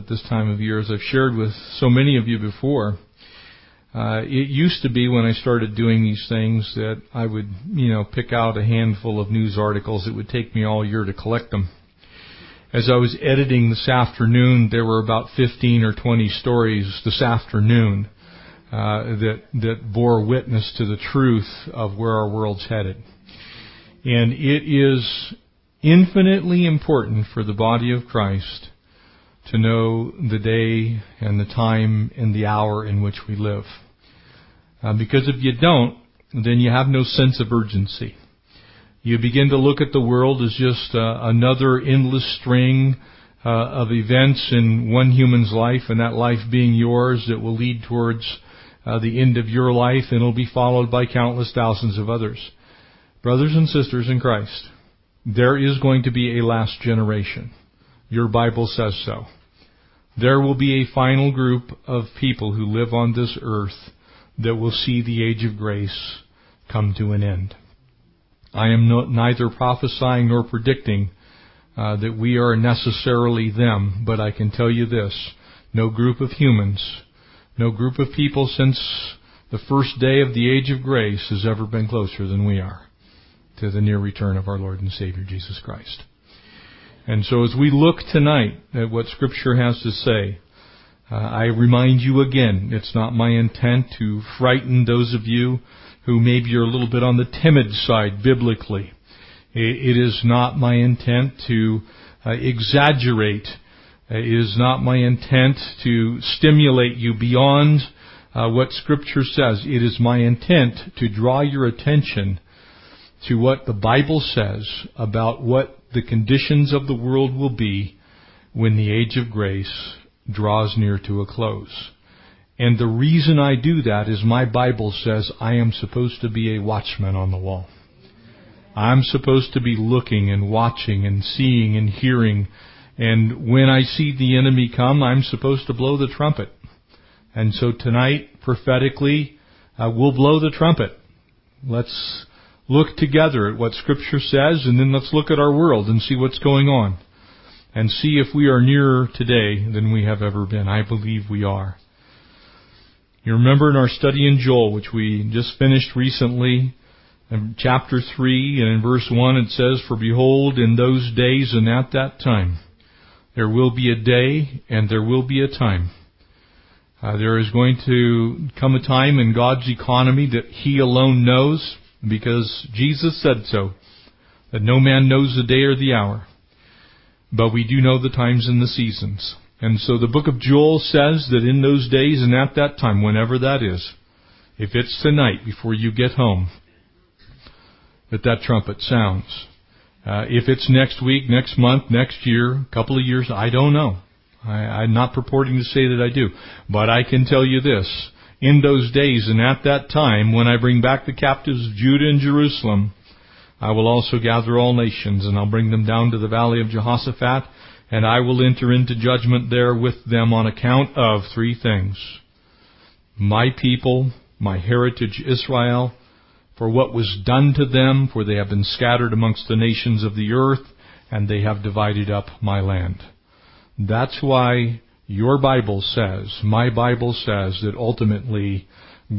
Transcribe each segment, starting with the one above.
at this time of year, as I've shared with so many of you before. Uh, it used to be when I started doing these things that I would, you know, pick out a handful of news articles. It would take me all year to collect them. As I was editing this afternoon, there were about 15 or 20 stories this afternoon uh, that that bore witness to the truth of where our world's headed. And it is infinitely important for the body of Christ to know the day and the time and the hour in which we live. Uh, because if you don't, then you have no sense of urgency. You begin to look at the world as just uh, another endless string uh, of events in one human's life, and that life being yours that will lead towards uh, the end of your life, and it'll be followed by countless thousands of others. Brothers and sisters in Christ, there is going to be a last generation. Your Bible says so. There will be a final group of people who live on this earth that will see the age of grace come to an end. I am no, neither prophesying nor predicting uh, that we are necessarily them, but I can tell you this: no group of humans, no group of people since the first day of the age of grace has ever been closer than we are to the near return of our Lord and Savior Jesus Christ. And so as we look tonight at what Scripture has to say, uh, I remind you again, it's not my intent to frighten those of you who maybe are a little bit on the timid side biblically. It is not my intent to uh, exaggerate. It is not my intent to stimulate you beyond uh, what Scripture says. It is my intent to draw your attention to what the Bible says about what the conditions of the world will be when the age of grace draws near to a close. And the reason I do that is my Bible says I am supposed to be a watchman on the wall. I'm supposed to be looking and watching and seeing and hearing. And when I see the enemy come, I'm supposed to blow the trumpet. And so tonight, prophetically, uh, we'll blow the trumpet. Let's look together at what Scripture says, and then let's look at our world and see what's going on. And see if we are nearer today than we have ever been. I believe we are. You remember in our study in Joel, which we just finished recently, in chapter 3 and in verse 1 it says, For behold, in those days and at that time, there will be a day and there will be a time. Uh, there is going to come a time in God's economy that He alone knows because Jesus said so, that no man knows the day or the hour. But we do know the times and the seasons. And so the book of Joel says that in those days and at that time, whenever that is, if it's tonight before you get home, that that trumpet sounds. Uh, if it's next week, next month, next year, a couple of years, I don't know. I, I'm not purporting to say that I do. But I can tell you this in those days and at that time, when I bring back the captives of Judah and Jerusalem, I will also gather all nations, and I'll bring them down to the valley of Jehoshaphat, and I will enter into judgment there with them on account of three things. My people, my heritage Israel, for what was done to them, for they have been scattered amongst the nations of the earth, and they have divided up my land. That's why your Bible says, my Bible says that ultimately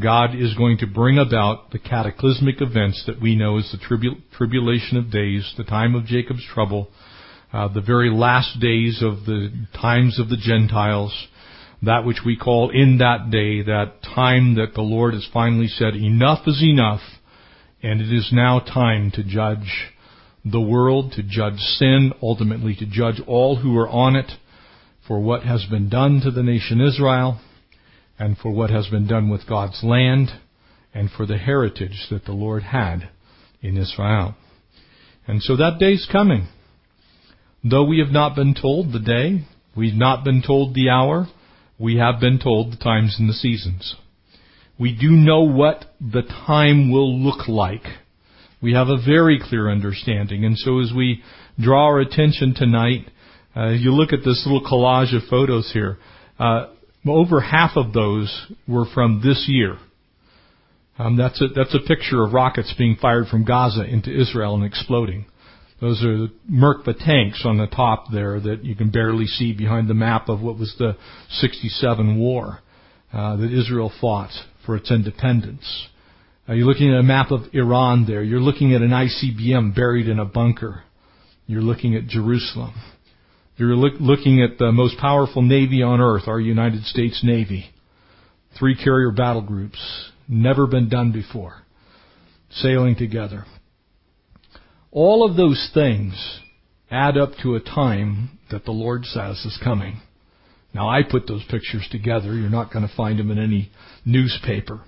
God is going to bring about the cataclysmic events that we know as the tribu- tribulation of days, the time of Jacob's trouble, uh, the very last days of the times of the Gentiles, that which we call in that day, that time that the Lord has finally said, enough is enough, and it is now time to judge the world, to judge sin, ultimately to judge all who are on it, for what has been done to the nation Israel and for what has been done with God's land and for the heritage that the Lord had in Israel. And so that day's coming. Though we have not been told the day, we've not been told the hour, we have been told the times and the seasons. We do know what the time will look like. We have a very clear understanding. And so as we draw our attention tonight uh, you look at this little collage of photos here. Uh, over half of those were from this year. Um, that's a that's a picture of rockets being fired from Gaza into Israel and exploding. Those are the Merkava tanks on the top there that you can barely see behind the map of what was the 67 war uh, that Israel fought for its independence. Uh, you're looking at a map of Iran there. You're looking at an ICBM buried in a bunker. You're looking at Jerusalem. You're look, looking at the most powerful navy on earth, our United States Navy. Three carrier battle groups. Never been done before. Sailing together. All of those things add up to a time that the Lord says is coming. Now I put those pictures together. You're not going to find them in any newspaper.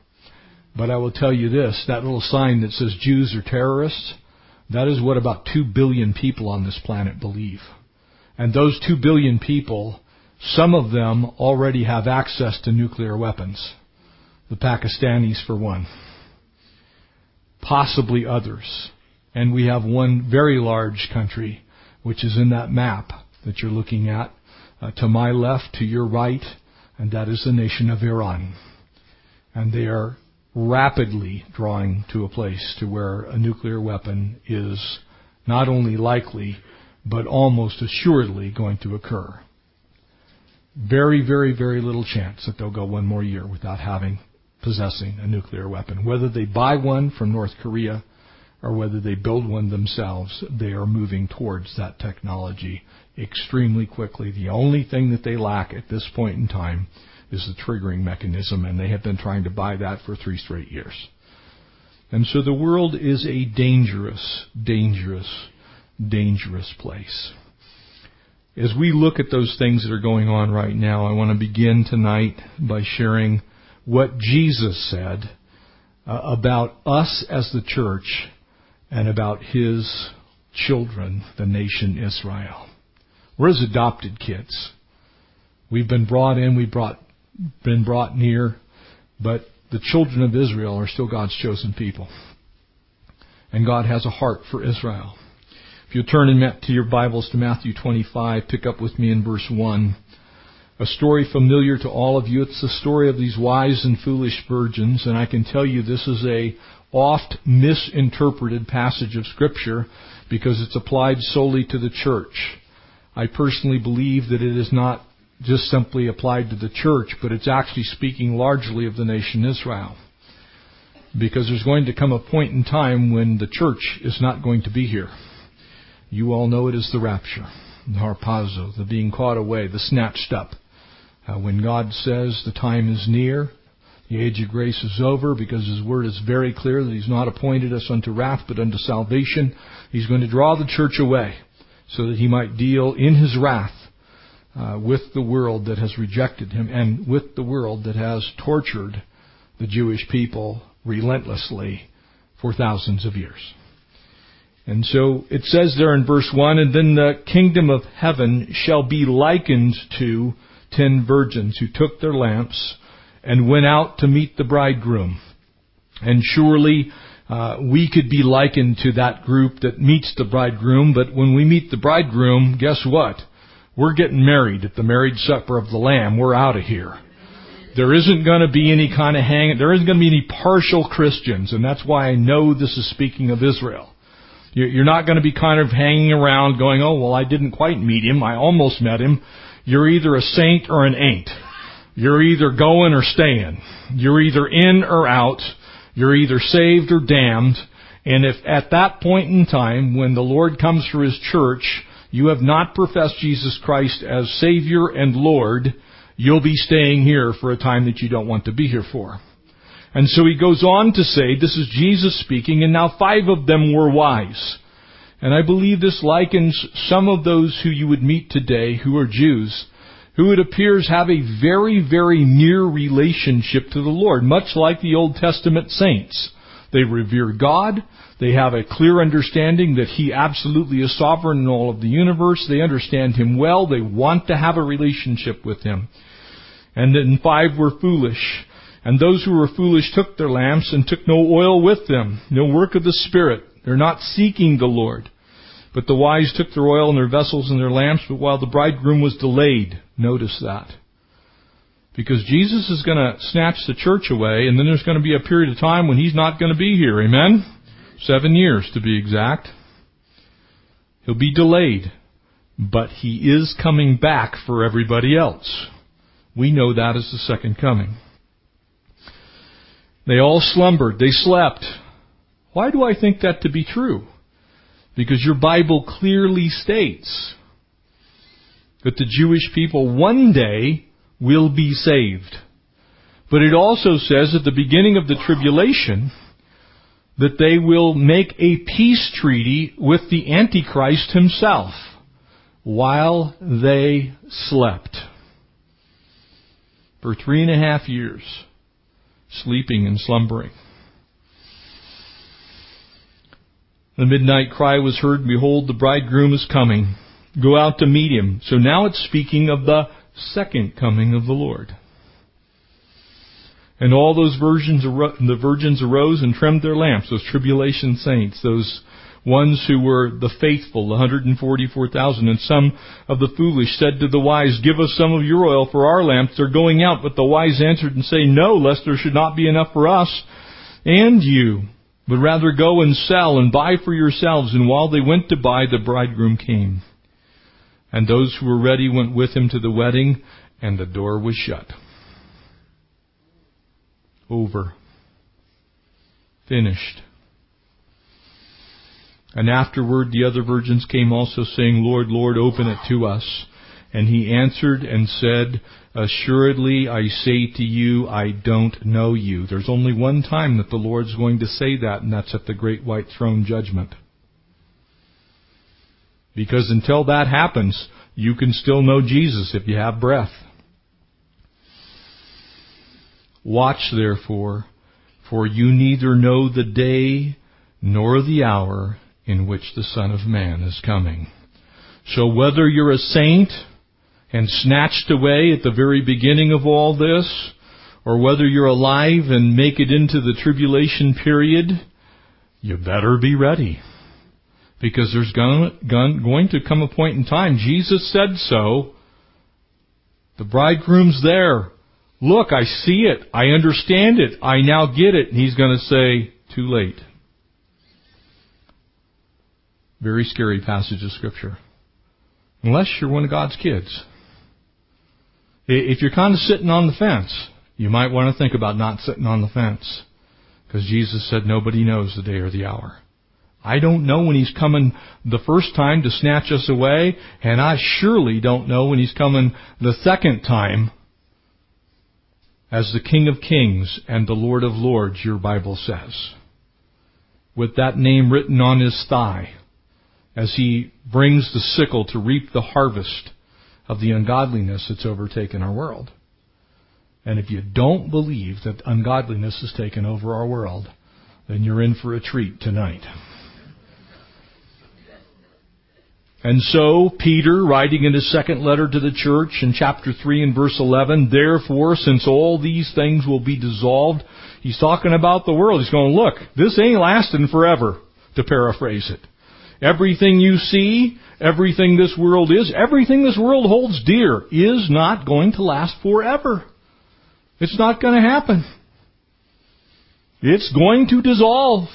But I will tell you this, that little sign that says Jews are terrorists, that is what about two billion people on this planet believe. And those two billion people, some of them already have access to nuclear weapons. The Pakistanis for one. Possibly others. And we have one very large country, which is in that map that you're looking at, uh, to my left, to your right, and that is the nation of Iran. And they are rapidly drawing to a place to where a nuclear weapon is not only likely, but almost assuredly going to occur. Very, very, very little chance that they'll go one more year without having, possessing a nuclear weapon. Whether they buy one from North Korea or whether they build one themselves, they are moving towards that technology extremely quickly. The only thing that they lack at this point in time is the triggering mechanism, and they have been trying to buy that for three straight years. And so the world is a dangerous, dangerous, dangerous place. As we look at those things that are going on right now, I want to begin tonight by sharing what Jesus said uh, about us as the church and about his children, the nation Israel. We're his adopted kids. We've been brought in, we've brought, been brought near, but the children of Israel are still God's chosen people. And God has a heart for Israel. If you turn in to your Bibles to Matthew 25, pick up with me in verse 1. A story familiar to all of you. It's the story of these wise and foolish virgins, and I can tell you this is a oft misinterpreted passage of Scripture because it's applied solely to the church. I personally believe that it is not just simply applied to the church, but it's actually speaking largely of the nation Israel. Because there's going to come a point in time when the church is not going to be here. You all know it as the rapture, the harpazo, the being caught away, the snatched up. Uh, when God says the time is near, the age of grace is over because His Word is very clear that He's not appointed us unto wrath but unto salvation. He's going to draw the church away so that He might deal in His wrath uh, with the world that has rejected Him and with the world that has tortured the Jewish people relentlessly for thousands of years. And so it says there in verse 1, and then the kingdom of heaven shall be likened to ten virgins who took their lamps and went out to meet the bridegroom. And surely uh, we could be likened to that group that meets the bridegroom, but when we meet the bridegroom, guess what? We're getting married at the marriage supper of the Lamb. We're out of here. There isn't going to be any kind of hang, there isn't going to be any partial Christians, and that's why I know this is speaking of Israel. You're not going to be kind of hanging around going, oh, well, I didn't quite meet him. I almost met him. You're either a saint or an ain't. You're either going or staying. You're either in or out. You're either saved or damned. And if at that point in time, when the Lord comes for His church, you have not professed Jesus Christ as Savior and Lord, you'll be staying here for a time that you don't want to be here for. And so he goes on to say, this is Jesus speaking, and now five of them were wise. And I believe this likens some of those who you would meet today who are Jews who it appears have a very, very near relationship to the Lord, much like the Old Testament saints. They revere God. They have a clear understanding that He absolutely is sovereign in all of the universe. They understand Him well. They want to have a relationship with Him. And then five were foolish. And those who were foolish took their lamps and took no oil with them, no work of the Spirit. They're not seeking the Lord. But the wise took their oil in their vessels and their lamps, but while the bridegroom was delayed, notice that. Because Jesus is going to snatch the church away, and then there's going to be a period of time when He's not going to be here. Amen? Seven years to be exact. He'll be delayed, but he is coming back for everybody else. We know that as the second coming. They all slumbered. They slept. Why do I think that to be true? Because your Bible clearly states that the Jewish people one day will be saved. But it also says at the beginning of the tribulation that they will make a peace treaty with the Antichrist himself while they slept. For three and a half years, sleeping and slumbering. The midnight cry was heard, Behold, the bridegroom is coming. Go out to meet him. So now it's speaking of the second coming of the Lord. And all those virgins, the virgins arose and trimmed their lamps, those tribulation saints, those ones who were the faithful, the 144,000. And some of the foolish said to the wise, Give us some of your oil for our lamps. They're going out. But the wise answered and say, No, lest there should not be enough for us and you. But rather go and sell and buy for yourselves. And while they went to buy, the bridegroom came. And those who were ready went with him to the wedding, and the door was shut. Over. Finished. And afterward the other virgins came also saying, Lord, Lord, open it to us. And he answered and said, Assuredly I say to you, I don't know you. There's only one time that the Lord's going to say that, and that's at the great white throne judgment. Because until that happens, you can still know Jesus if you have breath. Watch therefore, for you neither know the day nor the hour in which the Son of Man is coming. So whether you're a saint and snatched away at the very beginning of all this, or whether you're alive and make it into the tribulation period, you better be ready. Because there's going to come a point in time, Jesus said so, the bridegroom's there. Look, I see it. I understand it. I now get it. And he's going to say, too late. Very scary passage of Scripture. Unless you're one of God's kids. If you're kind of sitting on the fence, you might want to think about not sitting on the fence. Because Jesus said nobody knows the day or the hour. I don't know when He's coming the first time to snatch us away, and I surely don't know when He's coming the second time as the King of Kings and the Lord of Lords, your Bible says. With that name written on His thigh as he brings the sickle to reap the harvest of the ungodliness that's overtaken our world. And if you don't believe that ungodliness has taken over our world, then you're in for a treat tonight. And so, Peter, writing in his second letter to the church in chapter 3 and verse 11, therefore, since all these things will be dissolved, he's talking about the world. He's going, look, this ain't lasting forever, to paraphrase it. Everything you see, everything this world is, everything this world holds dear is not going to last forever. It's not going to happen. It's going to dissolve.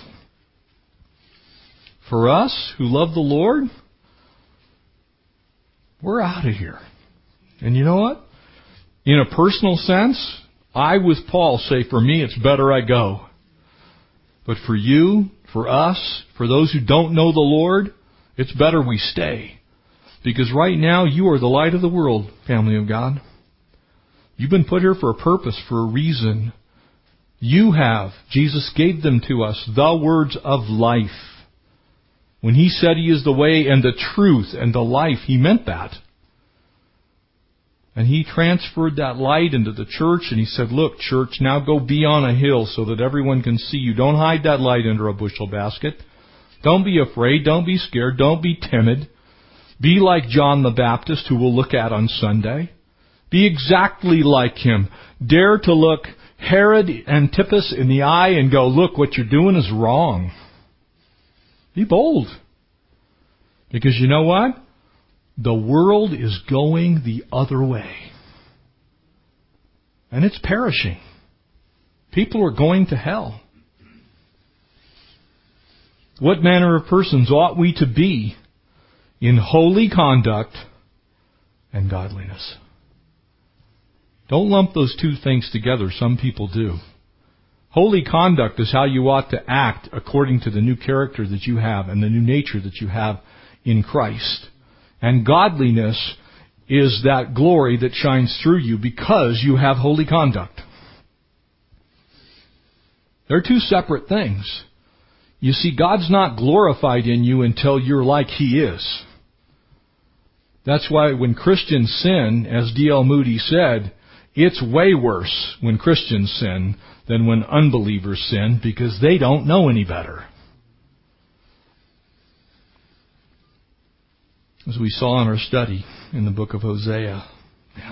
For us who love the Lord, we're out of here. And you know what? In a personal sense, I with Paul say for me it's better I go. But for you, for us, for those who don't know the Lord, it's better we stay. Because right now you are the light of the world, family of God. You've been put here for a purpose, for a reason. You have. Jesus gave them to us, the words of life. When He said He is the way and the truth and the life, He meant that. And he transferred that light into the church and he said, look, church, now go be on a hill so that everyone can see you. Don't hide that light under a bushel basket. Don't be afraid. Don't be scared. Don't be timid. Be like John the Baptist who we'll look at on Sunday. Be exactly like him. Dare to look Herod Antipas in the eye and go, look, what you're doing is wrong. Be bold. Because you know what? The world is going the other way. And it's perishing. People are going to hell. What manner of persons ought we to be in holy conduct and godliness. Don't lump those two things together. Some people do. Holy conduct is how you ought to act according to the new character that you have and the new nature that you have in Christ. And godliness is that glory that shines through you because you have holy conduct. They're two separate things. You see, God's not glorified in you until you're like He is. That's why when Christians sin, as D.L. Moody said, it's way worse when Christians sin than when unbelievers sin because they don't know any better. As we saw in our study in the book of Hosea,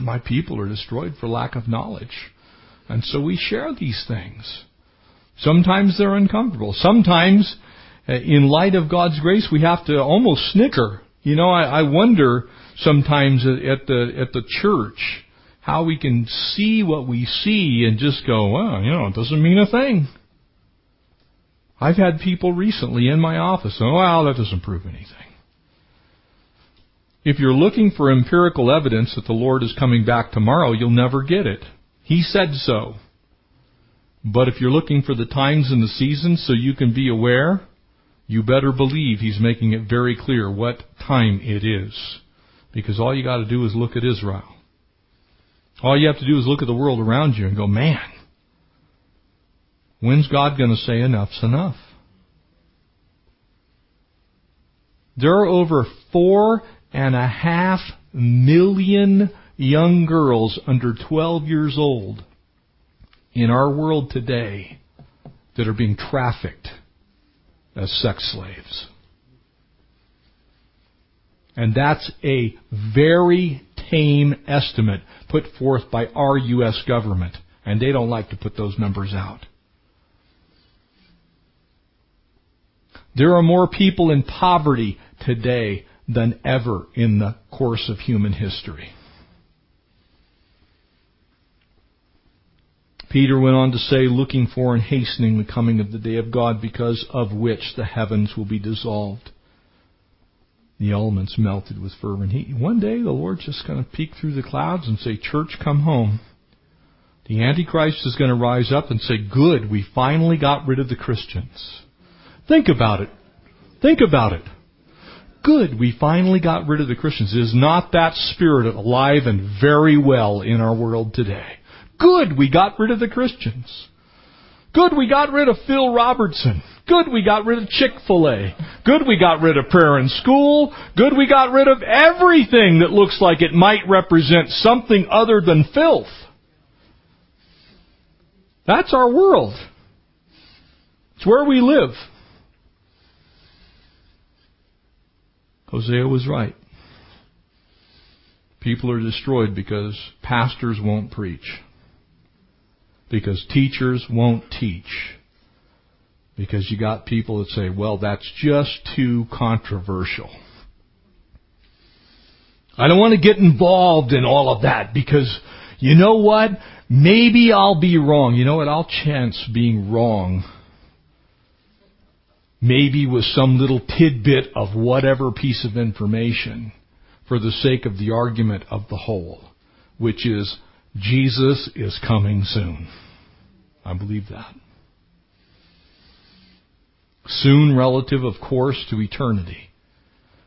my people are destroyed for lack of knowledge. And so we share these things. Sometimes they're uncomfortable. Sometimes, uh, in light of God's grace, we have to almost snicker. You know, I, I wonder sometimes at the at the church how we can see what we see and just go, well, you know, it doesn't mean a thing. I've had people recently in my office, oh, well, that doesn't prove anything. If you're looking for empirical evidence that the Lord is coming back tomorrow, you'll never get it. He said so. But if you're looking for the times and the seasons so you can be aware, you better believe He's making it very clear what time it is. Because all you gotta do is look at Israel. All you have to do is look at the world around you and go, man, when's God gonna say enough's enough? There are over four and a half million young girls under 12 years old in our world today that are being trafficked as sex slaves. And that's a very tame estimate put forth by our U.S. government. And they don't like to put those numbers out. There are more people in poverty today than ever in the course of human history. Peter went on to say, looking for and hastening the coming of the day of God, because of which the heavens will be dissolved. The elements melted with fervent heat. One day the Lord's just going to peek through the clouds and say, Church, come home. The Antichrist is going to rise up and say, Good, we finally got rid of the Christians. Think about it. Think about it. Good, we finally got rid of the Christians. Is not that spirit alive and very well in our world today? Good, we got rid of the Christians. Good, we got rid of Phil Robertson. Good, we got rid of Chick-fil-A. Good, we got rid of prayer in school. Good, we got rid of everything that looks like it might represent something other than filth. That's our world. It's where we live. Hosea was right. People are destroyed because pastors won't preach because teachers won't teach. Because you got people that say, well, that's just too controversial. I don't want to get involved in all of that because you know what? Maybe I'll be wrong. You know what? I'll chance being wrong. Maybe with some little tidbit of whatever piece of information for the sake of the argument of the whole, which is Jesus is coming soon. I believe that. Soon relative, of course, to eternity,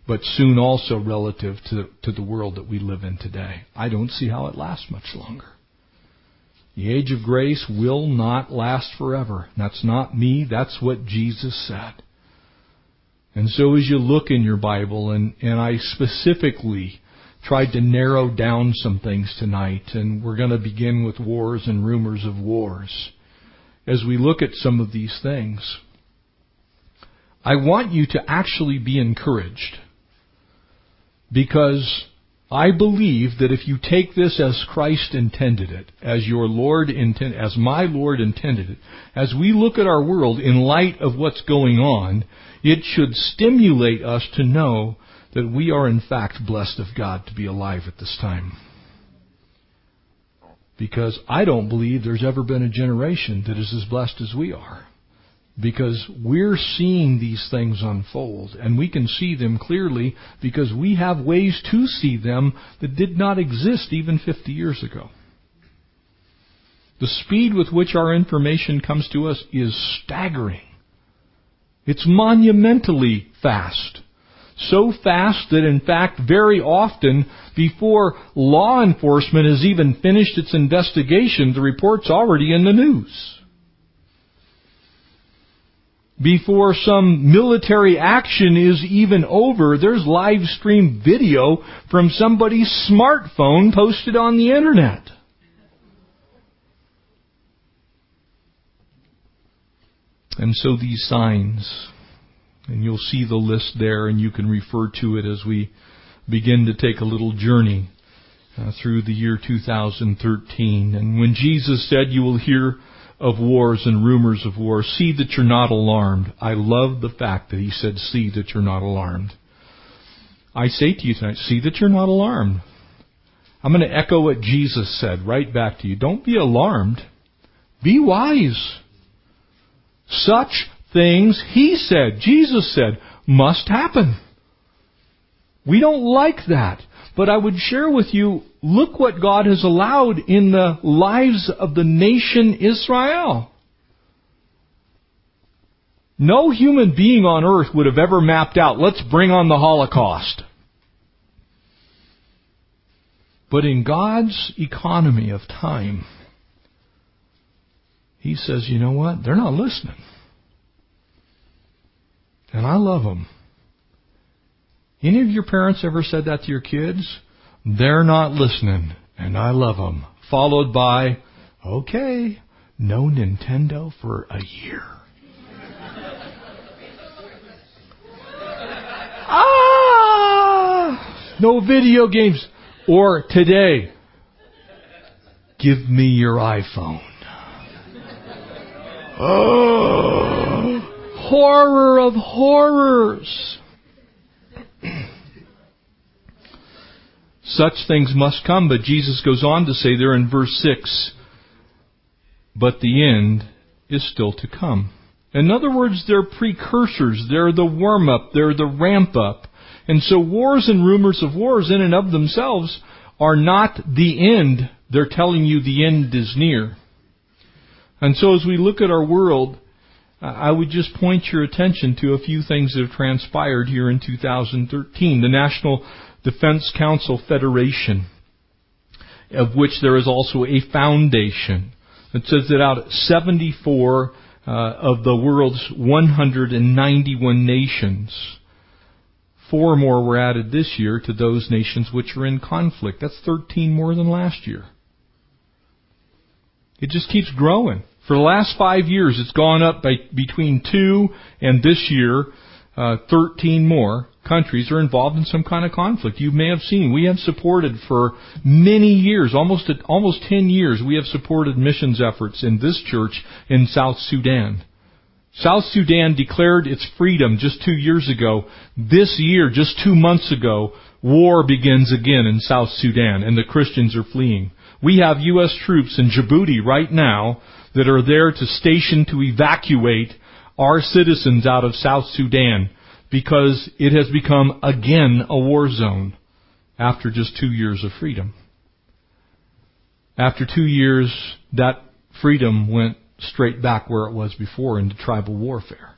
but soon also relative to, to the world that we live in today. I don't see how it lasts much longer. The age of grace will not last forever. That's not me, that's what Jesus said. And so as you look in your Bible, and, and I specifically tried to narrow down some things tonight, and we're going to begin with wars and rumors of wars. As we look at some of these things, I want you to actually be encouraged. Because I believe that if you take this as Christ intended it, as your Lord intended, as my Lord intended it, as we look at our world in light of what's going on, it should stimulate us to know that we are in fact blessed of God to be alive at this time. Because I don't believe there's ever been a generation that is as blessed as we are. because we're seeing these things unfold and we can see them clearly because we have ways to see them that did not exist even 50 years ago. The speed with which our information comes to us is staggering. It's monumentally fast. So fast that in fact very often before law enforcement has even finished its investigation, the report's already in the news before some military action is even over, there's live stream video from somebody's smartphone posted on the internet. And so these signs, and you'll see the list there and you can refer to it as we begin to take a little journey uh, through the year 2013. And when Jesus said, you will hear of wars and rumors of war. See that you're not alarmed. I love the fact that he said, see that you're not alarmed. I say to you tonight, see that you're not alarmed. I'm going to echo what Jesus said right back to you. Don't be alarmed. Be wise. Such things, he said, Jesus said, must happen. We don't like that. But I would share with you, look what God has allowed in the lives of the nation Israel. No human being on earth would have ever mapped out, let's bring on the Holocaust. But in God's economy of time, He says, you know what? They're not listening. And I love them. Any of your parents ever said that to your kids? They're not listening, and I love them. Followed by, okay, no Nintendo for a year. ah! No video games. Or today, give me your iPhone. Oh, horror of horrors. Such things must come, but Jesus goes on to say there in verse 6, but the end is still to come. In other words, they're precursors, they're the warm up, they're the ramp up. And so wars and rumors of wars in and of themselves are not the end. They're telling you the end is near. And so as we look at our world, I would just point your attention to a few things that have transpired here in 2013. The National Defense Council Federation, of which there is also a foundation. It says that out of 74 uh, of the world's 191 nations, four more were added this year to those nations which are in conflict. That's 13 more than last year. It just keeps growing. For the last five years, it's gone up by between two and this year, uh, 13 more countries are involved in some kind of conflict. You may have seen we have supported for many years, almost almost 10 years, we have supported missions efforts in this church in South Sudan. South Sudan declared its freedom just two years ago. This year, just two months ago, war begins again in South Sudan and the Christians are fleeing. We have U.S. troops in Djibouti right now that are there to station to evacuate our citizens out of South Sudan because it has become again a war zone after just two years of freedom. After two years, that freedom went straight back where it was before into tribal warfare.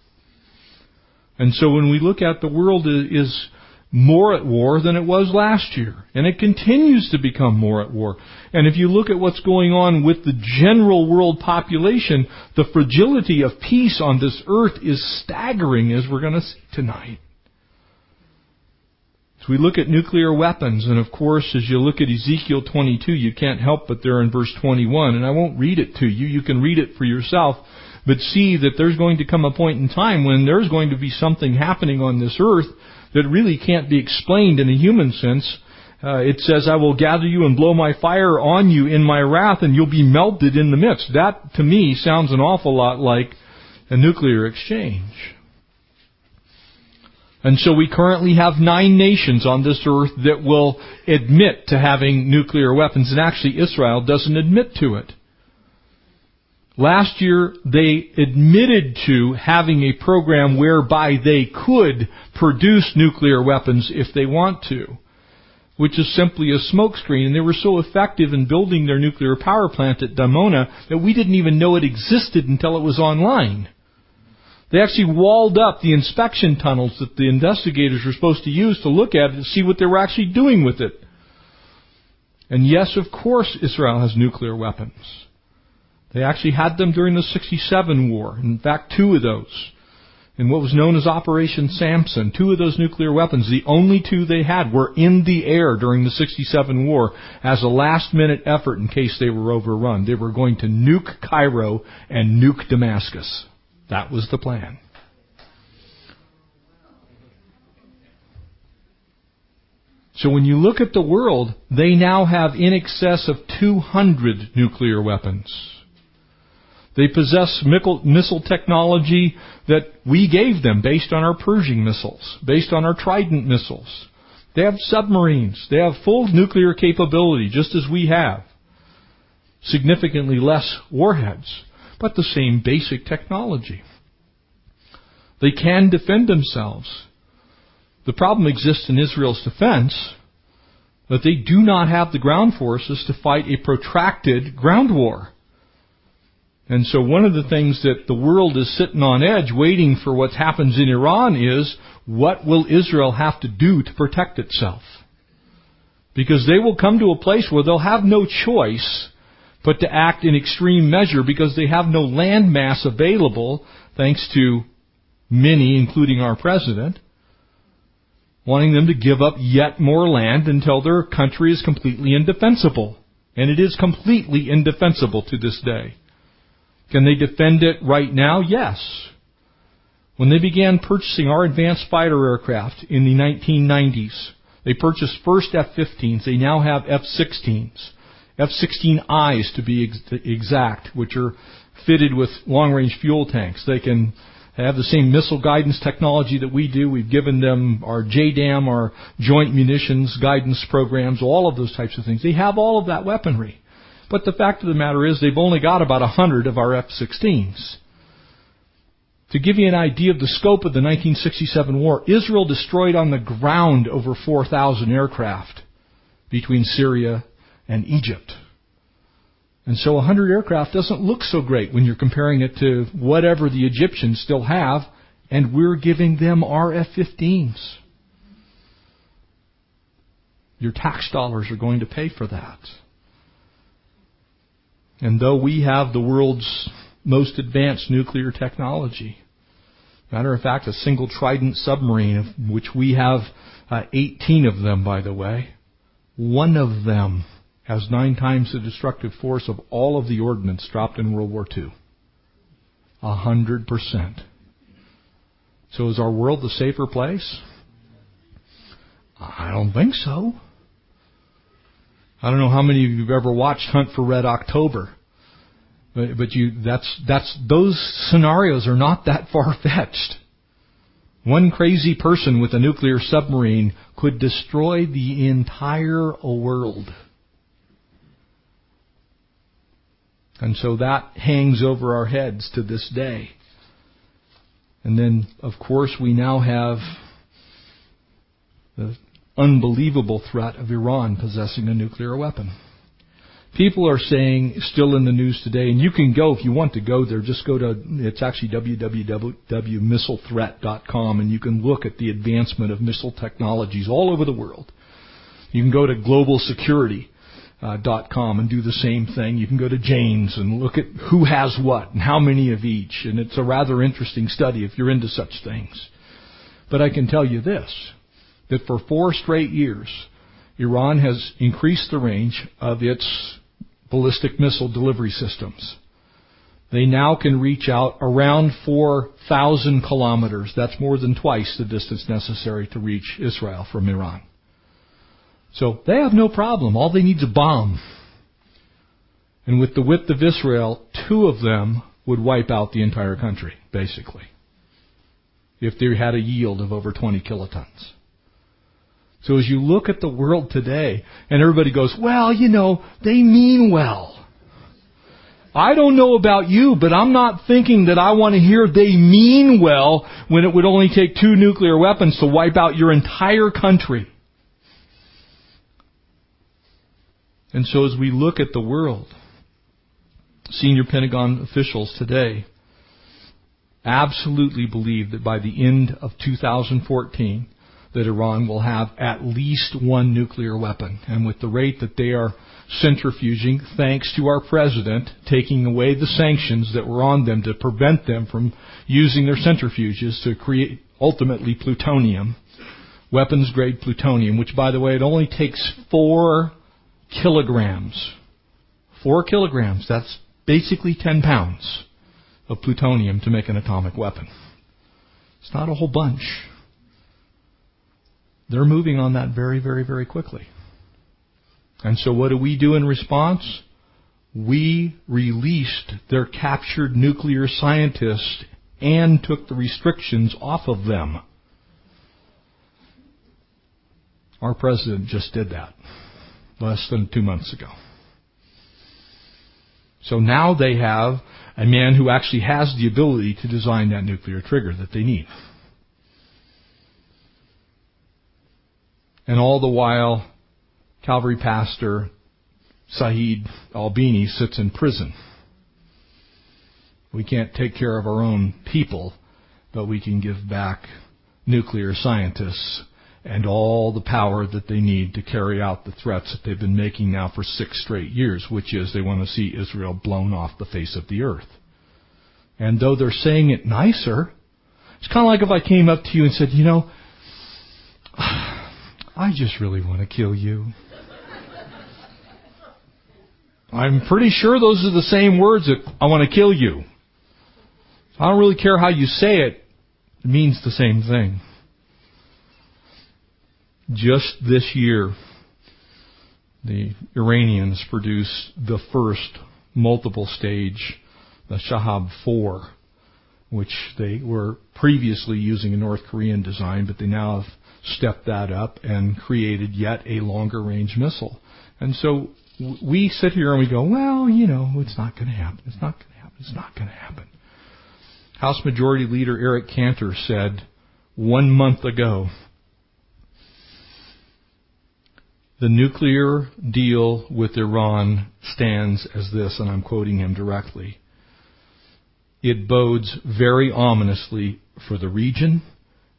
And so when we look at the world is more at war than it was last year. And it continues to become more at war. And if you look at what's going on with the general world population, the fragility of peace on this earth is staggering as we're going to see tonight. As we look at nuclear weapons, and of course, as you look at Ezekiel 22, you can't help but there in verse 21, and I won't read it to you, you can read it for yourself, but see that there's going to come a point in time when there's going to be something happening on this earth that really can't be explained in a human sense. Uh, it says, I will gather you and blow my fire on you in my wrath and you'll be melted in the midst. That, to me, sounds an awful lot like a nuclear exchange. And so we currently have nine nations on this earth that will admit to having nuclear weapons, and actually Israel doesn't admit to it. Last year, they admitted to having a program whereby they could produce nuclear weapons if they want to, which is simply a smokescreen. And they were so effective in building their nuclear power plant at Dimona that we didn't even know it existed until it was online. They actually walled up the inspection tunnels that the investigators were supposed to use to look at it to see what they were actually doing with it. And yes, of course, Israel has nuclear weapons. They actually had them during the 67 war. In fact, two of those. In what was known as Operation Samson, two of those nuclear weapons, the only two they had, were in the air during the 67 war as a last minute effort in case they were overrun. They were going to nuke Cairo and nuke Damascus. That was the plan. So when you look at the world, they now have in excess of 200 nuclear weapons. They possess missile technology that we gave them based on our Pershing missiles, based on our Trident missiles. They have submarines. They have full nuclear capability, just as we have. Significantly less warheads but the same basic technology. They can defend themselves. The problem exists in Israel's defense that they do not have the ground forces to fight a protracted ground war. And so one of the things that the world is sitting on edge waiting for what happens in Iran is what will Israel have to do to protect itself? Because they will come to a place where they'll have no choice but to act in extreme measure because they have no land mass available, thanks to many, including our president, wanting them to give up yet more land until their country is completely indefensible. And it is completely indefensible to this day. Can they defend it right now? Yes. When they began purchasing our advanced fighter aircraft in the 1990s, they purchased first F-15s. They now have F-16s. F-16Is to be ex- exact, which are fitted with long-range fuel tanks. They can have the same missile guidance technology that we do. We've given them our JDAM, our Joint Munitions Guidance Programs, all of those types of things. They have all of that weaponry. But the fact of the matter is they've only got about a hundred of our F-16s. To give you an idea of the scope of the 1967 war, Israel destroyed on the ground over 4,000 aircraft between Syria and Egypt. And so 100 aircraft doesn't look so great when you're comparing it to whatever the Egyptians still have, and we're giving them our F-15s. Your tax dollars are going to pay for that. And though we have the world's most advanced nuclear technology, matter of fact, a single Trident submarine, of which we have uh, 18 of them, by the way, one of them has nine times the destructive force of all of the ordnance dropped in World War II. A hundred percent. So is our world a safer place? I don't think so. I don't know how many of you have ever watched Hunt for Red October. But, but you, that's, that's, those scenarios are not that far fetched. One crazy person with a nuclear submarine could destroy the entire world. And so that hangs over our heads to this day. And then, of course, we now have the unbelievable threat of Iran possessing a nuclear weapon. People are saying, still in the news today, and you can go if you want to go there, just go to, it's actually www.missilethreat.com and you can look at the advancement of missile technologies all over the world. You can go to global security uh, and do the same thing. You can go to Jane's and look at who has what and how many of each, and it's a rather interesting study if you're into such things. But I can tell you this, that for four straight years, Iran has increased the range of its ballistic missile delivery systems. They now can reach out around 4,000 kilometers. That's more than twice the distance necessary to reach Israel from Iran. So they have no problem. All they need is a bomb. And with the width of Israel, two of them would wipe out the entire country, basically. If they had a yield of over 20 kilotons. So as you look at the world today, and everybody goes, well, you know, they mean well. I don't know about you, but I'm not thinking that I want to hear they mean well when it would only take two nuclear weapons to wipe out your entire country. And so as we look at the world, senior Pentagon officials today absolutely believe that by the end of 2014, that Iran will have at least one nuclear weapon. And with the rate that they are centrifuging, thanks to our president taking away the sanctions that were on them to prevent them from using their centrifuges to create ultimately plutonium, weapons grade plutonium, which by the way, it only takes four kilograms. Four kilograms, that's basically 10 pounds of plutonium to make an atomic weapon. It's not a whole bunch. They're moving on that very, very, very quickly. And so what do we do in response? We released their captured nuclear scientists and took the restrictions off of them. Our president just did that less than two months ago. So now they have a man who actually has the ability to design that nuclear trigger that they need. And all the while, Calvary pastor Saeed Abedini sits in prison. We can't take care of our own people, but we can give back nuclear scientists and all the power that they need to carry out the threats that they've been making now for six straight years, which is they want to see Israel blown off the face of the earth. And though they're saying it nicer, it's kind of like if I came up to you and said, you know, I just really want to kill you. I'm pretty sure those are the same words that I want to kill you. I don't really care how you say it. It means the same thing. Just this year, the Iranians produced the first multiple stage, the Shahab 4, which they were previously using a North Korean design, but they now have stepped that up and created yet a longer range missile. And so we sit here and we go, well, you know, it's not going to happen. It's not going to happen. It's not going to happen. House Majority Leader Eric Cantor said one month ago, the nuclear deal with Iran stands as this, and I'm quoting him directly. It bodes very ominously for the region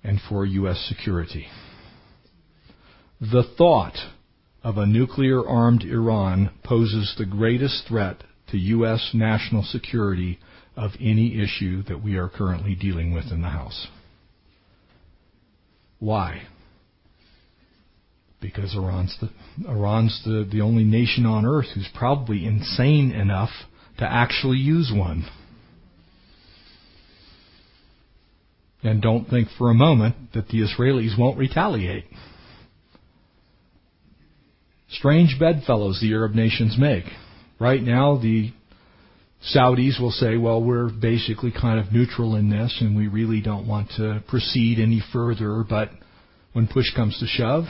and for U.S. security. The thought of a nuclear armed Iran poses the greatest threat to U.S. national security of any issue that we are currently dealing with in the House. Why? Because Iran's the, Iran's the, the only nation on earth who's probably insane enough to actually use one. And don't think for a moment that the Israelis won't retaliate. Strange bedfellows the Arab nations make. Right now, the Saudis will say, well, we're basically kind of neutral in this and we really don't want to proceed any further. But when push comes to shove,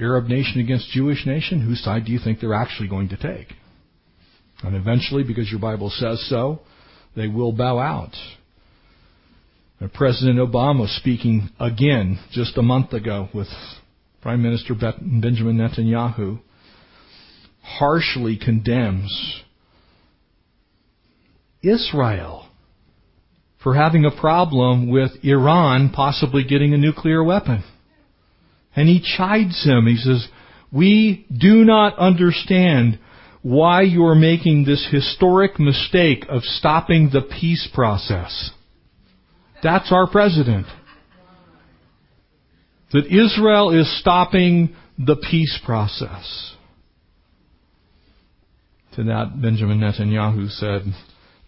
Arab nation against Jewish nation, whose side do you think they're actually going to take? And eventually, because your Bible says so, they will bow out. President Obama speaking again just a month ago with Prime Minister Benjamin Netanyahu harshly condemns Israel for having a problem with Iran possibly getting a nuclear weapon. And he chides him. He says, we do not understand why you're making this historic mistake of stopping the peace process. That's our president that Israel is stopping the peace process. To that, Benjamin Netanyahu said,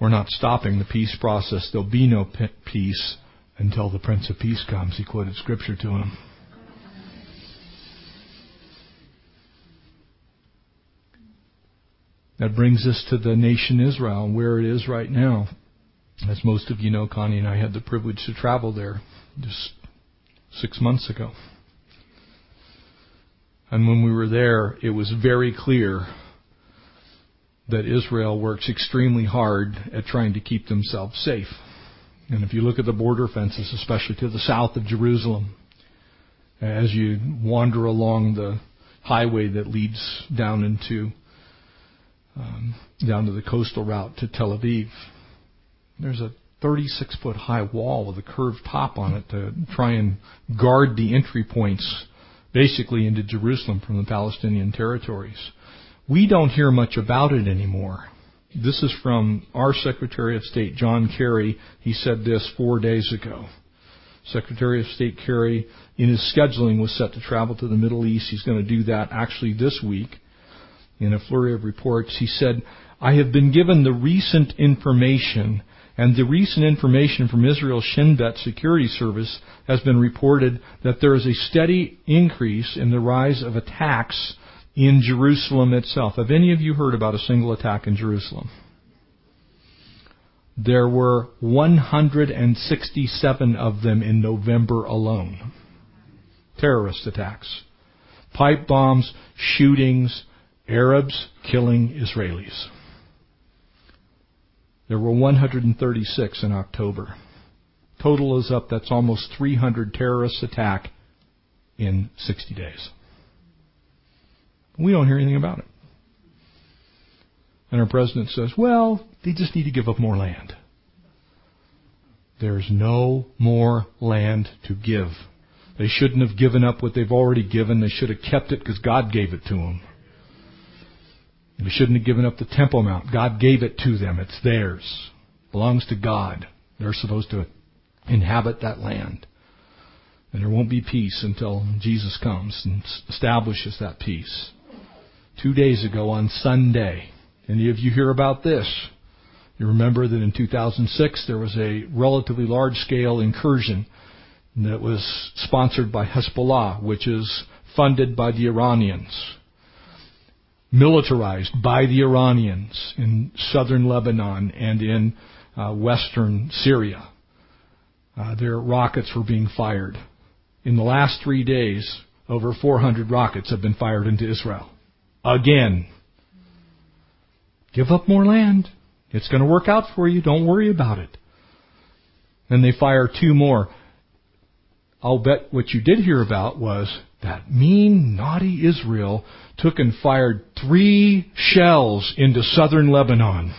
We're not stopping the peace process. There'll be no peace until the Prince of Peace comes. He quoted scripture to him. That brings us to the nation Israel, where it is right now. As most of you know, Connie and I had the privilege to travel there just six months ago. And when we were there, it was very clear that Israel works extremely hard at trying to keep themselves safe. And if you look at the border fences, especially to the south of Jerusalem, as you wander along the highway that leads down into um, down to the coastal route to Tel Aviv, there's a 36 foot high wall with a curved top on it to try and guard the entry points basically into Jerusalem from the Palestinian territories. We don't hear much about it anymore. This is from our Secretary of State, John Kerry. He said this four days ago. Secretary of State Kerry, in his scheduling, was set to travel to the Middle East. He's going to do that actually this week. In a flurry of reports, he said, I have been given the recent information, and the recent information from Israel's Shin Bet Security Service has been reported that there is a steady increase in the rise of attacks in Jerusalem itself. Have any of you heard about a single attack in Jerusalem? There were 167 of them in November alone. Terrorist attacks. Pipe bombs, shootings, Arabs killing Israelis. There were 136 in October. Total is up, that's almost 300 terrorist attack in 60 days. We don't hear anything about it. And our president says, well, they just need to give up more land. There's no more land to give. They shouldn't have given up what they've already given. They should have kept it because God gave it to them. They shouldn't have given up the Temple Mount. God gave it to them. It's theirs. It belongs to God. They're supposed to inhabit that land. And there won't be peace until Jesus comes and establishes that peace two days ago on Sunday. Any of you hear about this? You remember that in 2006 there was a relatively large scale incursion that was sponsored by Hezbollah, which is funded by the Iranians, militarized by the Iranians in southern Lebanon and in uh, western Syria. Uh, their rockets were being fired. In the last three days, over 400 rockets have been fired into Israel again. Give up more land. It's going to work out for you. Don't worry about it. Then they fire two more. I'll bet what you did hear about was that mean, naughty Israel took and fired three shells into southern Lebanon.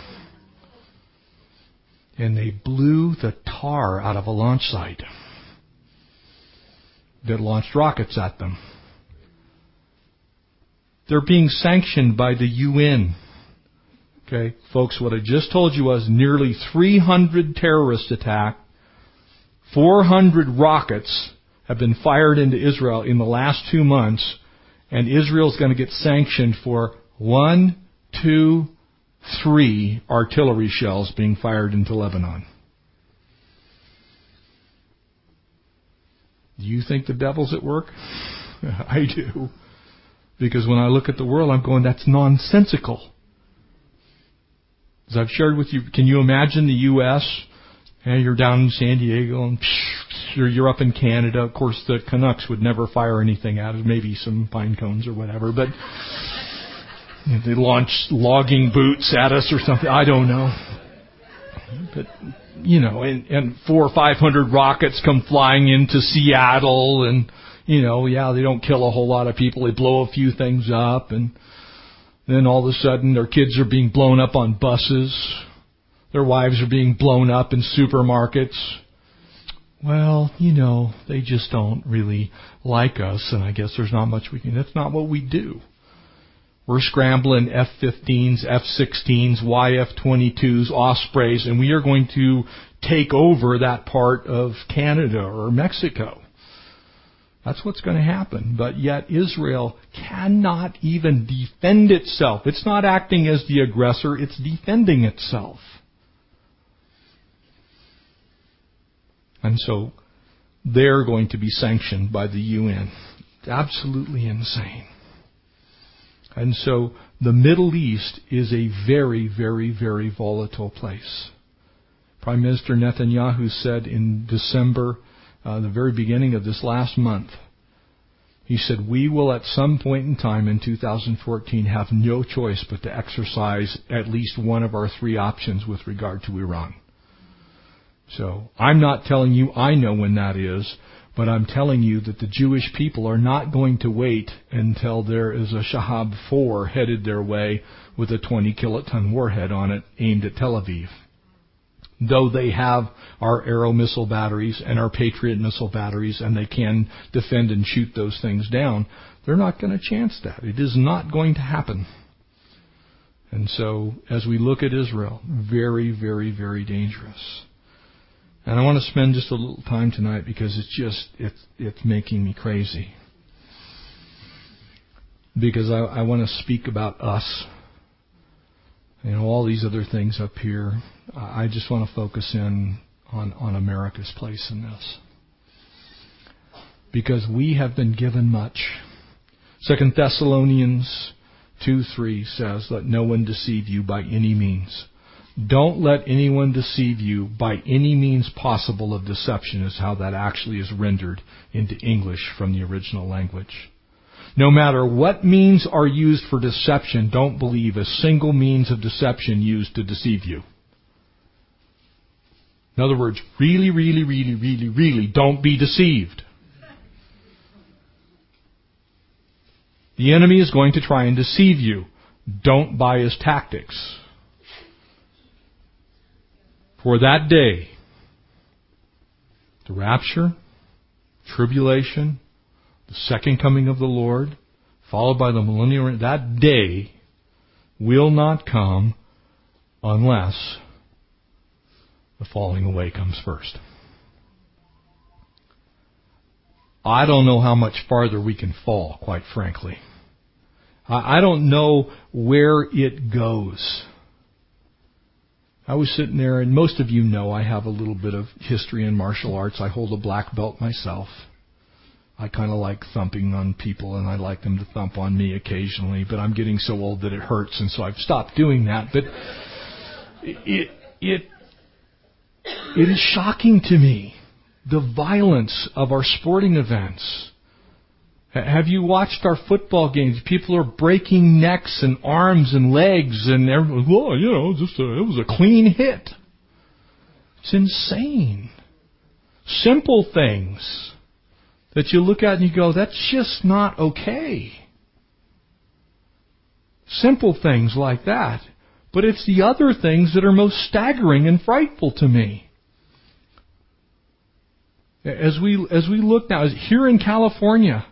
And they blew the tar out of a launch site that launched rockets at them. They're being sanctioned by the UN. Okay, folks, what I just told you was nearly 300 terrorist attacks, 400 rockets have been fired into Israel in the last two months, and Israel's going to get sanctioned for one, two, three artillery shells being fired into Lebanon. Do you think the devil's at work? I do. Because when I look at the world, I'm going, that's nonsensical. As I've shared with you, can you imagine the U.S.? You're down in San Diego and you're, you're up in Canada. Of course, the Canucks would never fire anything at it, maybe some pine cones or whatever, but you know, they launch logging boots at us or something. I don't know. But, you know, and, and four or five hundred rockets come flying into Seattle and, you know, yeah, they don't kill a whole lot of people. They blow a few things up and then all of a sudden their kids are being blown up on buses. Their wives are being blown up in supermarkets. Well, you know, they just don't really like us and I guess there's not much we can, that's not what we do. We're scrambling F-15s, F-16s, YF-22s, Ospreys, and we are going to take over that part of Canada or Mexico. That's what's going to happen. But yet Israel cannot even defend itself. It's not acting as the aggressor, it's defending itself. And so they're going to be sanctioned by the UN. Absolutely insane. And so the Middle East is a very, very, very volatile place. Prime Minister Netanyahu said in December uh, the very beginning of this last month, He said, we will at some point in time in 2014 have no choice but to exercise at least one of our three options with regard to Iran. So, I'm not telling you I know when that is, but I'm telling you that the Jewish people are not going to wait until there is a Shahab 4 headed their way with a 20 kiloton warhead on it aimed at Tel Aviv though they have our Arrow missile batteries and our Patriot missile batteries and they can defend and shoot those things down, they're not going to chance that. It is not going to happen. And so, as we look at Israel, very, very, very dangerous. And I want to spend just a little time tonight because it's just, it's, it's making me crazy. Because I, I want to speak about us. You know, all these other things up here. I just want to focus in on, on America's place in this. Because we have been given much. Second Thessalonians 2 3 says, Let no one deceive you by any means. Don't let anyone deceive you by any means possible of deception, is how that actually is rendered into English from the original language. No matter what means are used for deception, don't believe a single means of deception used to deceive you. In other words, really, really, really, really, really don't be deceived. The enemy is going to try and deceive you. Don't buy his tactics. For that day, the rapture, tribulation, the second coming of the Lord, followed by the millennial, that day will not come unless the falling away comes first. I don't know how much farther we can fall, quite frankly. I don't know where it goes. I was sitting there, and most of you know I have a little bit of history in martial arts. I hold a black belt myself. I kind of like thumping on people, and I like them to thump on me occasionally. But I'm getting so old that it hurts, and so I've stopped doing that. But it it it is shocking to me the violence of our sporting events. Have you watched our football games? People are breaking necks and arms and legs, and everyone, well, you know, just a, it was a clean hit. It's insane. Simple things that you look at and you go, that's just not okay. Simple things like that. But it's the other things that are most staggering and frightful to me. As we, as we look now, here in California,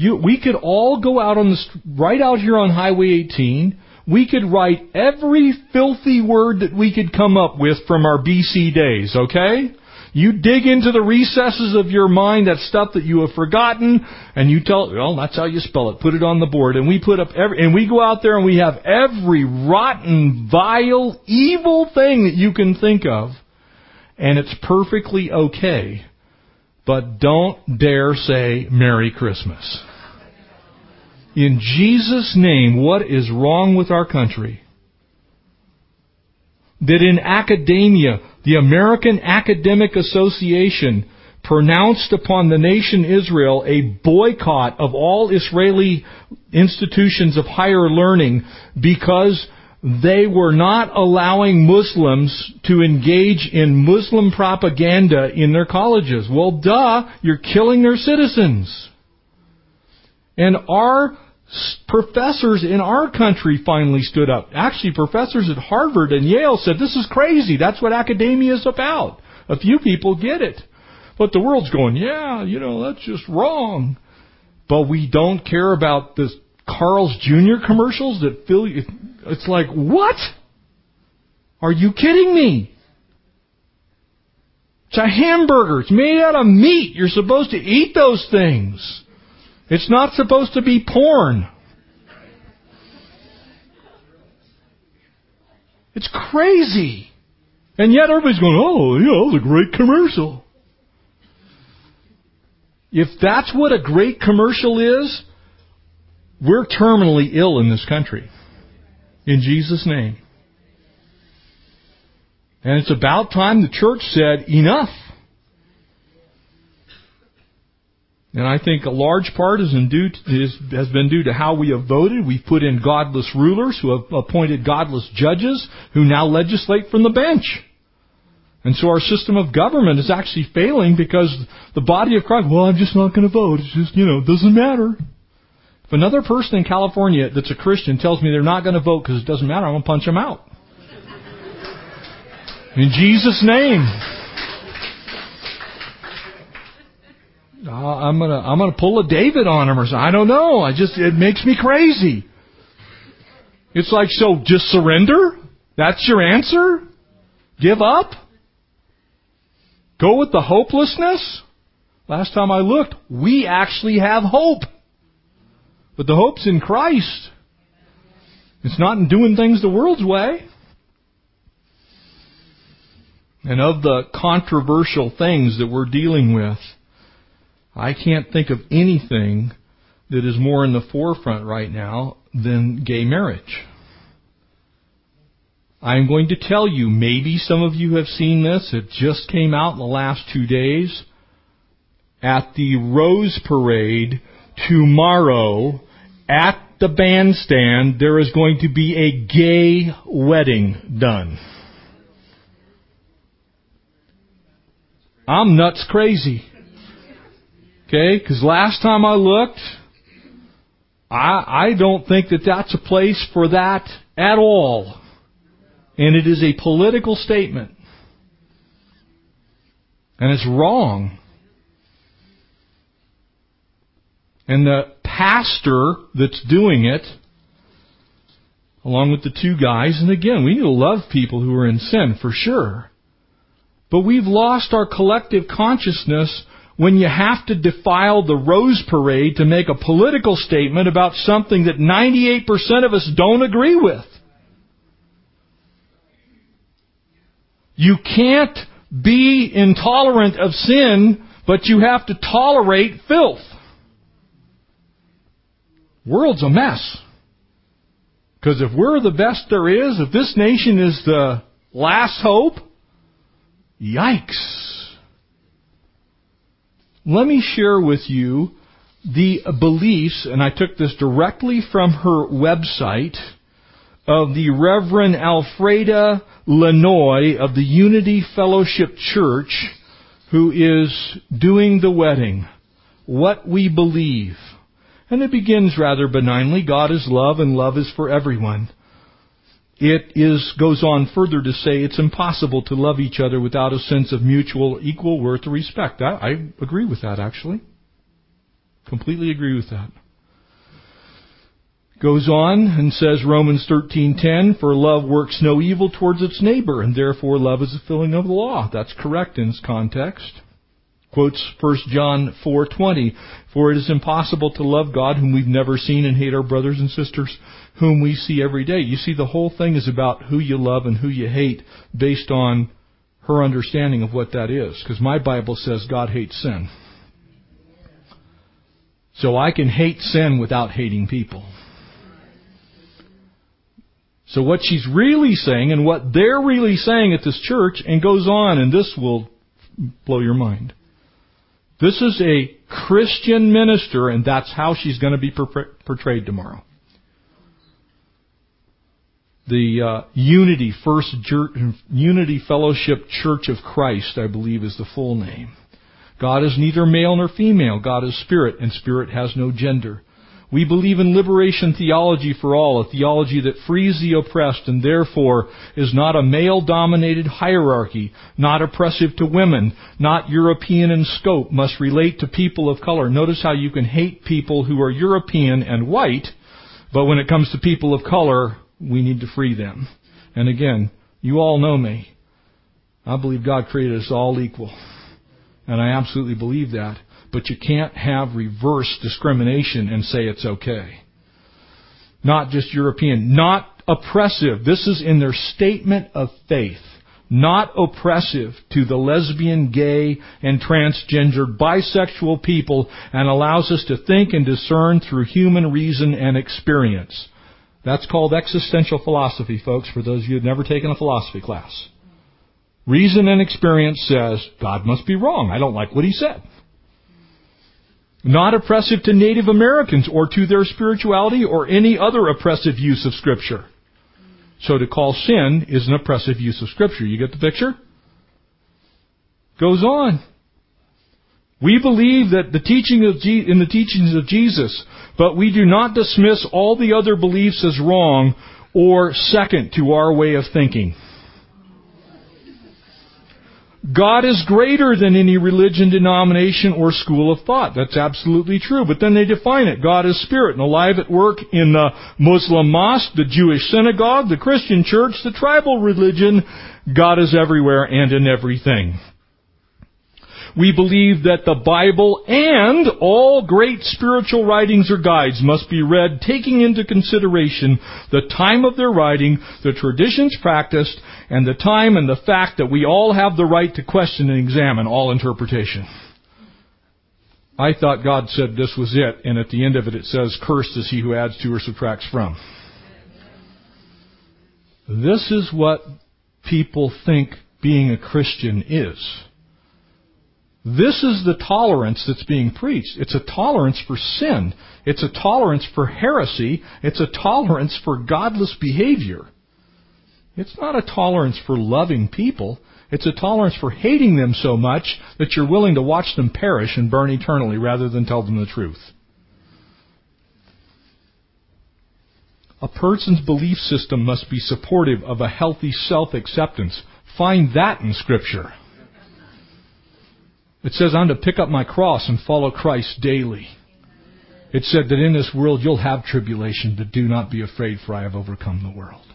you, we could all go out on the, right out here on Highway 18, we could write every filthy word that we could come up with from our BC days, okay? You dig into the recesses of your mind, that stuff that you have forgotten, and you tell, well, that's how you spell it. Put it on the board. And we put up every, and we go out there and we have every rotten, vile, evil thing that you can think of. And it's perfectly okay. But don't dare say Merry Christmas. In Jesus' name, what is wrong with our country? That in academia, the American Academic Association pronounced upon the nation Israel a boycott of all Israeli institutions of higher learning because they were not allowing Muslims to engage in Muslim propaganda in their colleges. Well, duh, you're killing their citizens. And our professors in our country finally stood up. Actually, professors at Harvard and Yale said, this is crazy. That's what academia is about. A few people get it. But the world's going, yeah, you know, that's just wrong. But we don't care about this Carl's Jr. commercials that fill you. It's like, what? Are you kidding me? It's a hamburger. It's made out of meat. You're supposed to eat those things. It's not supposed to be porn. It's crazy. And yet everybody's going, oh, know, it was a great commercial. If that's what a great commercial is, we're terminally ill in this country. In Jesus' name. And it's about time the church said, enough. And I think a large part is due to, is, has been due to how we have voted. We've put in godless rulers who have appointed godless judges who now legislate from the bench. And so our system of government is actually failing because the body of Christ, well, I'm just not going to vote. It's just, you know, it doesn't matter. If another person in California that's a Christian tells me they're not going to vote because it doesn't matter, I'm going to punch them out. In Jesus' name. Uh, I'm gonna I'm gonna pull a David on him or something. I don't know. I just it makes me crazy. It's like so just surrender? That's your answer? Give up? Go with the hopelessness? Last time I looked, we actually have hope. But the hope's in Christ. It's not in doing things the world's way. And of the controversial things that we're dealing with, I can't think of anything that is more in the forefront right now than gay marriage. I'm going to tell you, maybe some of you have seen this, it just came out in the last two days. At the Rose Parade tomorrow, at the bandstand, there is going to be a gay wedding done. I'm nuts crazy. Okay? Because last time I looked, I, I don't think that that's a place for that at all. And it is a political statement. And it's wrong. And the pastor that's doing it, along with the two guys, and again, we need to love people who are in sin, for sure. But we've lost our collective consciousness when you have to defile the Rose Parade to make a political statement about something that 98% of us don't agree with. You can't be intolerant of sin, but you have to tolerate filth. World's a mess. Because if we're the best there is, if this nation is the last hope, yikes. Let me share with you the beliefs, and I took this directly from her website, of the Reverend Alfreda Lanoix of the Unity Fellowship Church, who is doing the wedding. What we believe. And it begins rather benignly. God is love and love is for everyone. It is, goes on further to say it's impossible to love each other without a sense of mutual equal worth or respect. I, I agree with that actually. Completely agree with that. Goes on and says Romans 13:10 for love works no evil towards its neighbor and therefore love is the filling of the law. That's correct in its context. Quotes 1 John 4:20, "For it is impossible to love God whom we've never seen and hate our brothers and sisters whom we see every day." You see the whole thing is about who you love and who you hate based on her understanding of what that is because my Bible says God hates sin. So I can hate sin without hating people. So what she's really saying and what they're really saying at this church and goes on and this will blow your mind. This is a Christian minister, and that's how she's going to be portrayed tomorrow. The uh, Unity First Unity Fellowship Church of Christ, I believe, is the full name. God is neither male nor female. God is spirit, and spirit has no gender. We believe in liberation theology for all, a theology that frees the oppressed and therefore is not a male dominated hierarchy, not oppressive to women, not European in scope, must relate to people of color. Notice how you can hate people who are European and white, but when it comes to people of color, we need to free them. And again, you all know me. I believe God created us all equal. And I absolutely believe that but you can't have reverse discrimination and say it's okay. Not just European, not oppressive. This is in their statement of faith. Not oppressive to the lesbian, gay, and transgendered bisexual people and allows us to think and discern through human reason and experience. That's called existential philosophy, folks, for those of you who've never taken a philosophy class. Reason and experience says, God must be wrong. I don't like what he said. Not oppressive to Native Americans or to their spirituality or any other oppressive use of Scripture. So to call sin is an oppressive use of Scripture. You get the picture? Goes on. We believe that the teaching of Je- in the teachings of Jesus, but we do not dismiss all the other beliefs as wrong or second to our way of thinking. God is greater than any religion, denomination, or school of thought. That's absolutely true. But then they define it. God is spirit and alive at work in the Muslim mosque, the Jewish synagogue, the Christian church, the tribal religion. God is everywhere and in everything. We believe that the Bible and all great spiritual writings or guides must be read taking into consideration the time of their writing, the traditions practiced, and the time and the fact that we all have the right to question and examine all interpretation. I thought God said this was it, and at the end of it it says, Cursed is he who adds to or subtracts from. This is what people think being a Christian is. This is the tolerance that's being preached. It's a tolerance for sin. It's a tolerance for heresy. It's a tolerance for godless behavior. It's not a tolerance for loving people. It's a tolerance for hating them so much that you're willing to watch them perish and burn eternally rather than tell them the truth. A person's belief system must be supportive of a healthy self-acceptance. Find that in Scripture. It says, I'm to pick up my cross and follow Christ daily. It said that in this world you'll have tribulation, but do not be afraid, for I have overcome the world.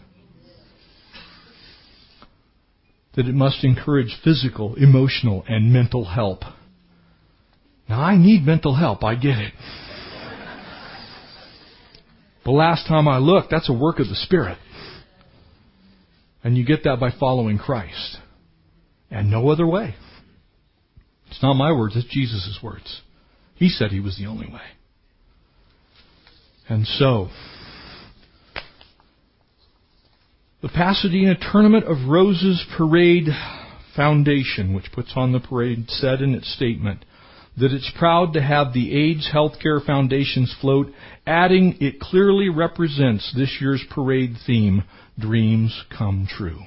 That it must encourage physical, emotional, and mental help. Now I need mental help, I get it. The last time I looked, that's a work of the Spirit. And you get that by following Christ. And no other way. It's not my words, it's Jesus' words. He said he was the only way. And so, the Pasadena Tournament of Roses Parade Foundation, which puts on the parade, said in its statement that it's proud to have the AIDS Healthcare Foundation's float, adding it clearly represents this year's parade theme, Dreams Come True.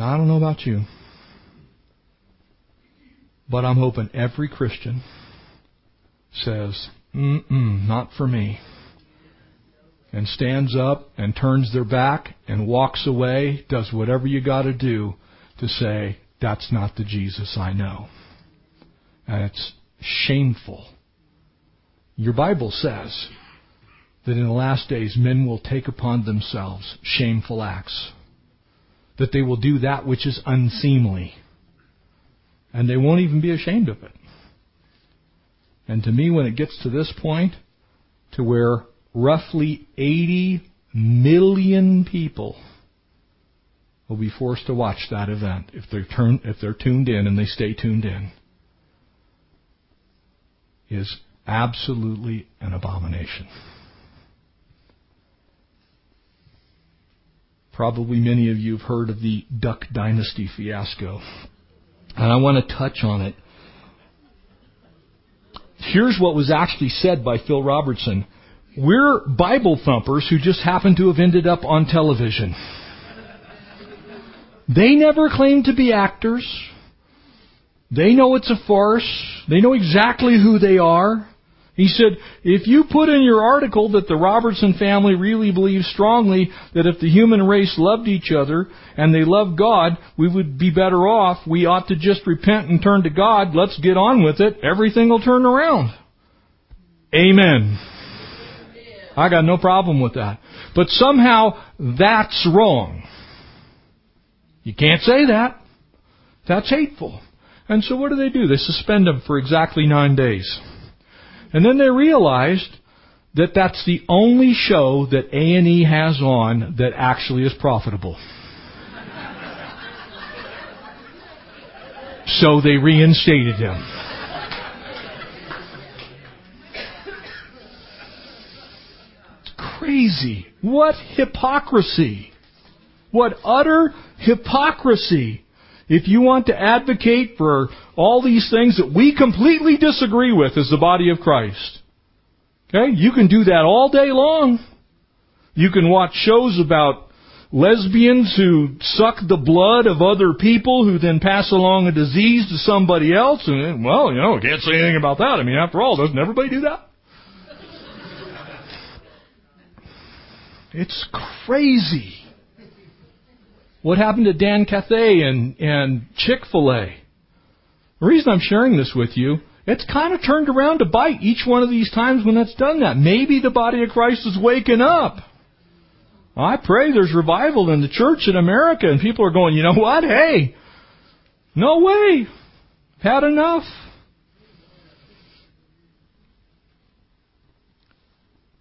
Now, I don't know about you, but I'm hoping every Christian says, mm-mm, not for me. And stands up and turns their back and walks away, does whatever you gotta do to say, that's not the Jesus I know. And it's shameful. Your Bible says that in the last days men will take upon themselves shameful acts that they will do that which is unseemly. And they won't even be ashamed of it. And to me, when it gets to this point, to where roughly 80 million people will be forced to watch that event if they're, turn, if they're tuned in and they stay tuned in, is absolutely an abomination. Probably many of you have heard of the Duck Dynasty fiasco. And I want to touch on it. Here's what was actually said by Phil Robertson. We're Bible thumpers who just happen to have ended up on television. They never claim to be actors. They know it's a farce. They know exactly who they are. He said, if you put in your article that the Robertson family really believes strongly that if the human race loved each other and they loved God, we would be better off. We ought to just repent and turn to God. Let's get on with it. Everything will turn around. Amen. I got no problem with that. But somehow that's wrong. You can't say that. That's hateful. And so what do they do? They suspend them for exactly nine days. And then they realized that that's the only show that A&E has on that actually is profitable. so they reinstated him. Crazy. What hypocrisy. What utter hypocrisy. If you want to advocate for all these things that we completely disagree with as the body of Christ, okay, you can do that all day long. You can watch shows about lesbians who suck the blood of other people who then pass along a disease to somebody else and well, you know, can't say anything about that. I mean, after all, doesn't everybody do that? It's crazy. What happened to Dan Cathy and, and Chick-fil-A? The reason I'm sharing this with you, it's kind of turned around to bite each one of these times when it's done that. Maybe the body of Christ is waking up. I pray there's revival in the church in America and people are going, you know what? Hey, no way. Had enough.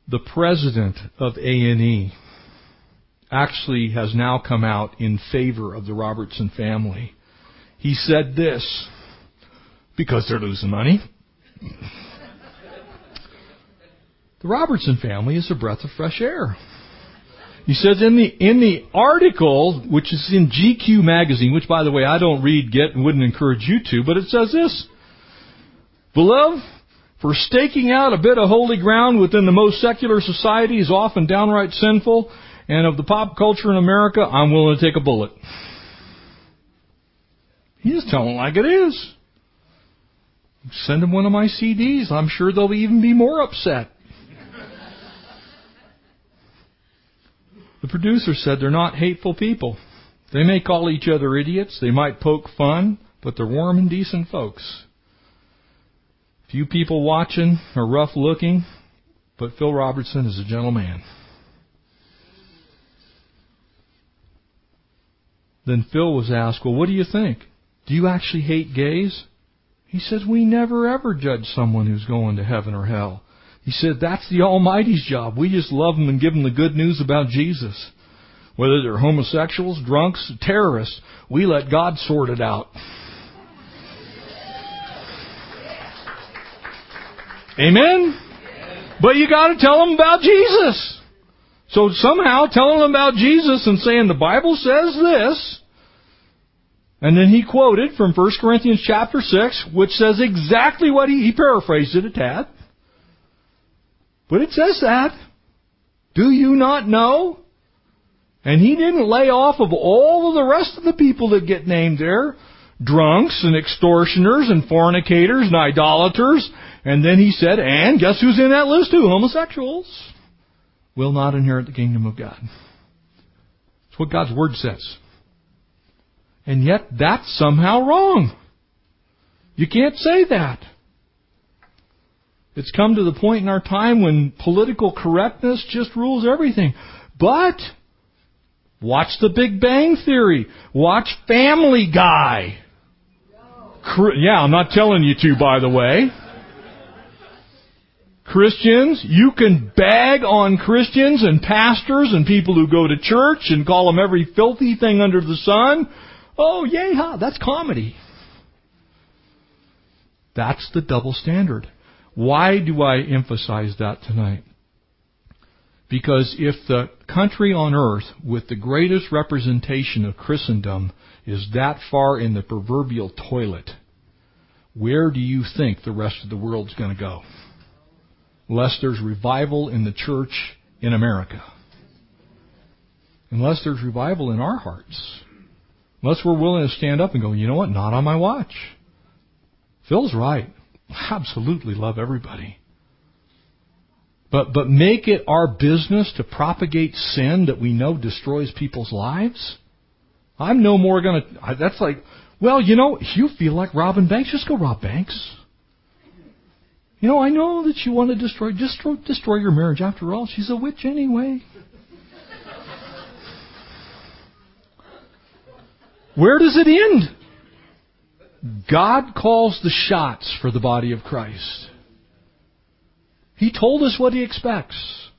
The president of A&E actually has now come out in favor of the Robertson family. He said this, because they're losing money. the Robertson family is a breath of fresh air. He says in the in the article, which is in GQ magazine, which by the way I don't read, get, and wouldn't encourage you to, but it says this: Beloved, for staking out a bit of holy ground within the most secular society is often downright sinful, and of the pop culture in America, I'm willing to take a bullet. He's telling like it is. Send them one of my CDs. I'm sure they'll even be more upset. The producer said they're not hateful people. They may call each other idiots, they might poke fun, but they're warm and decent folks. Few people watching are rough looking, but Phil Robertson is a gentleman. Then Phil was asked, Well, what do you think? Do you actually hate gays? He says, We never ever judge someone who's going to heaven or hell. He said, That's the Almighty's job. We just love them and give them the good news about Jesus. Whether they're homosexuals, drunks, terrorists, we let God sort it out. Amen? But you gotta tell them about Jesus. So somehow telling them about Jesus and saying the Bible says this, and then he quoted from 1 Corinthians chapter 6, which says exactly what he, he paraphrased it a tad. But it says that. Do you not know? And he didn't lay off of all of the rest of the people that get named there. Drunks and extortioners and fornicators and idolaters. And then he said, and guess who's in that list too? Homosexuals will not inherit the kingdom of God. That's what God's Word says. And yet that's somehow wrong. You can't say that. It's come to the point in our time when political correctness just rules everything. But watch the Big Bang Theory. Watch Family Guy. Yeah, I'm not telling you to, by the way. Christians, you can bag on Christians and pastors and people who go to church and call them every filthy thing under the sun. Oh, ha, that's comedy. That's the double standard. Why do I emphasize that tonight? Because if the country on earth with the greatest representation of Christendom is that far in the proverbial toilet, where do you think the rest of the world's going to go? Unless there's revival in the church in America. Unless there's revival in our hearts. Unless we're willing to stand up and go, you know what, not on my watch. Phil's right absolutely love everybody. But, but make it our business to propagate sin that we know destroys people's lives? I'm no more gonna, that's like, well, you know, you feel like robbing banks, just go rob banks. You know, I know that you want to destroy, destroy, destroy your marriage. After all, she's a witch anyway. Where does it end? God calls the shots for the body of Christ. He told us what He expects.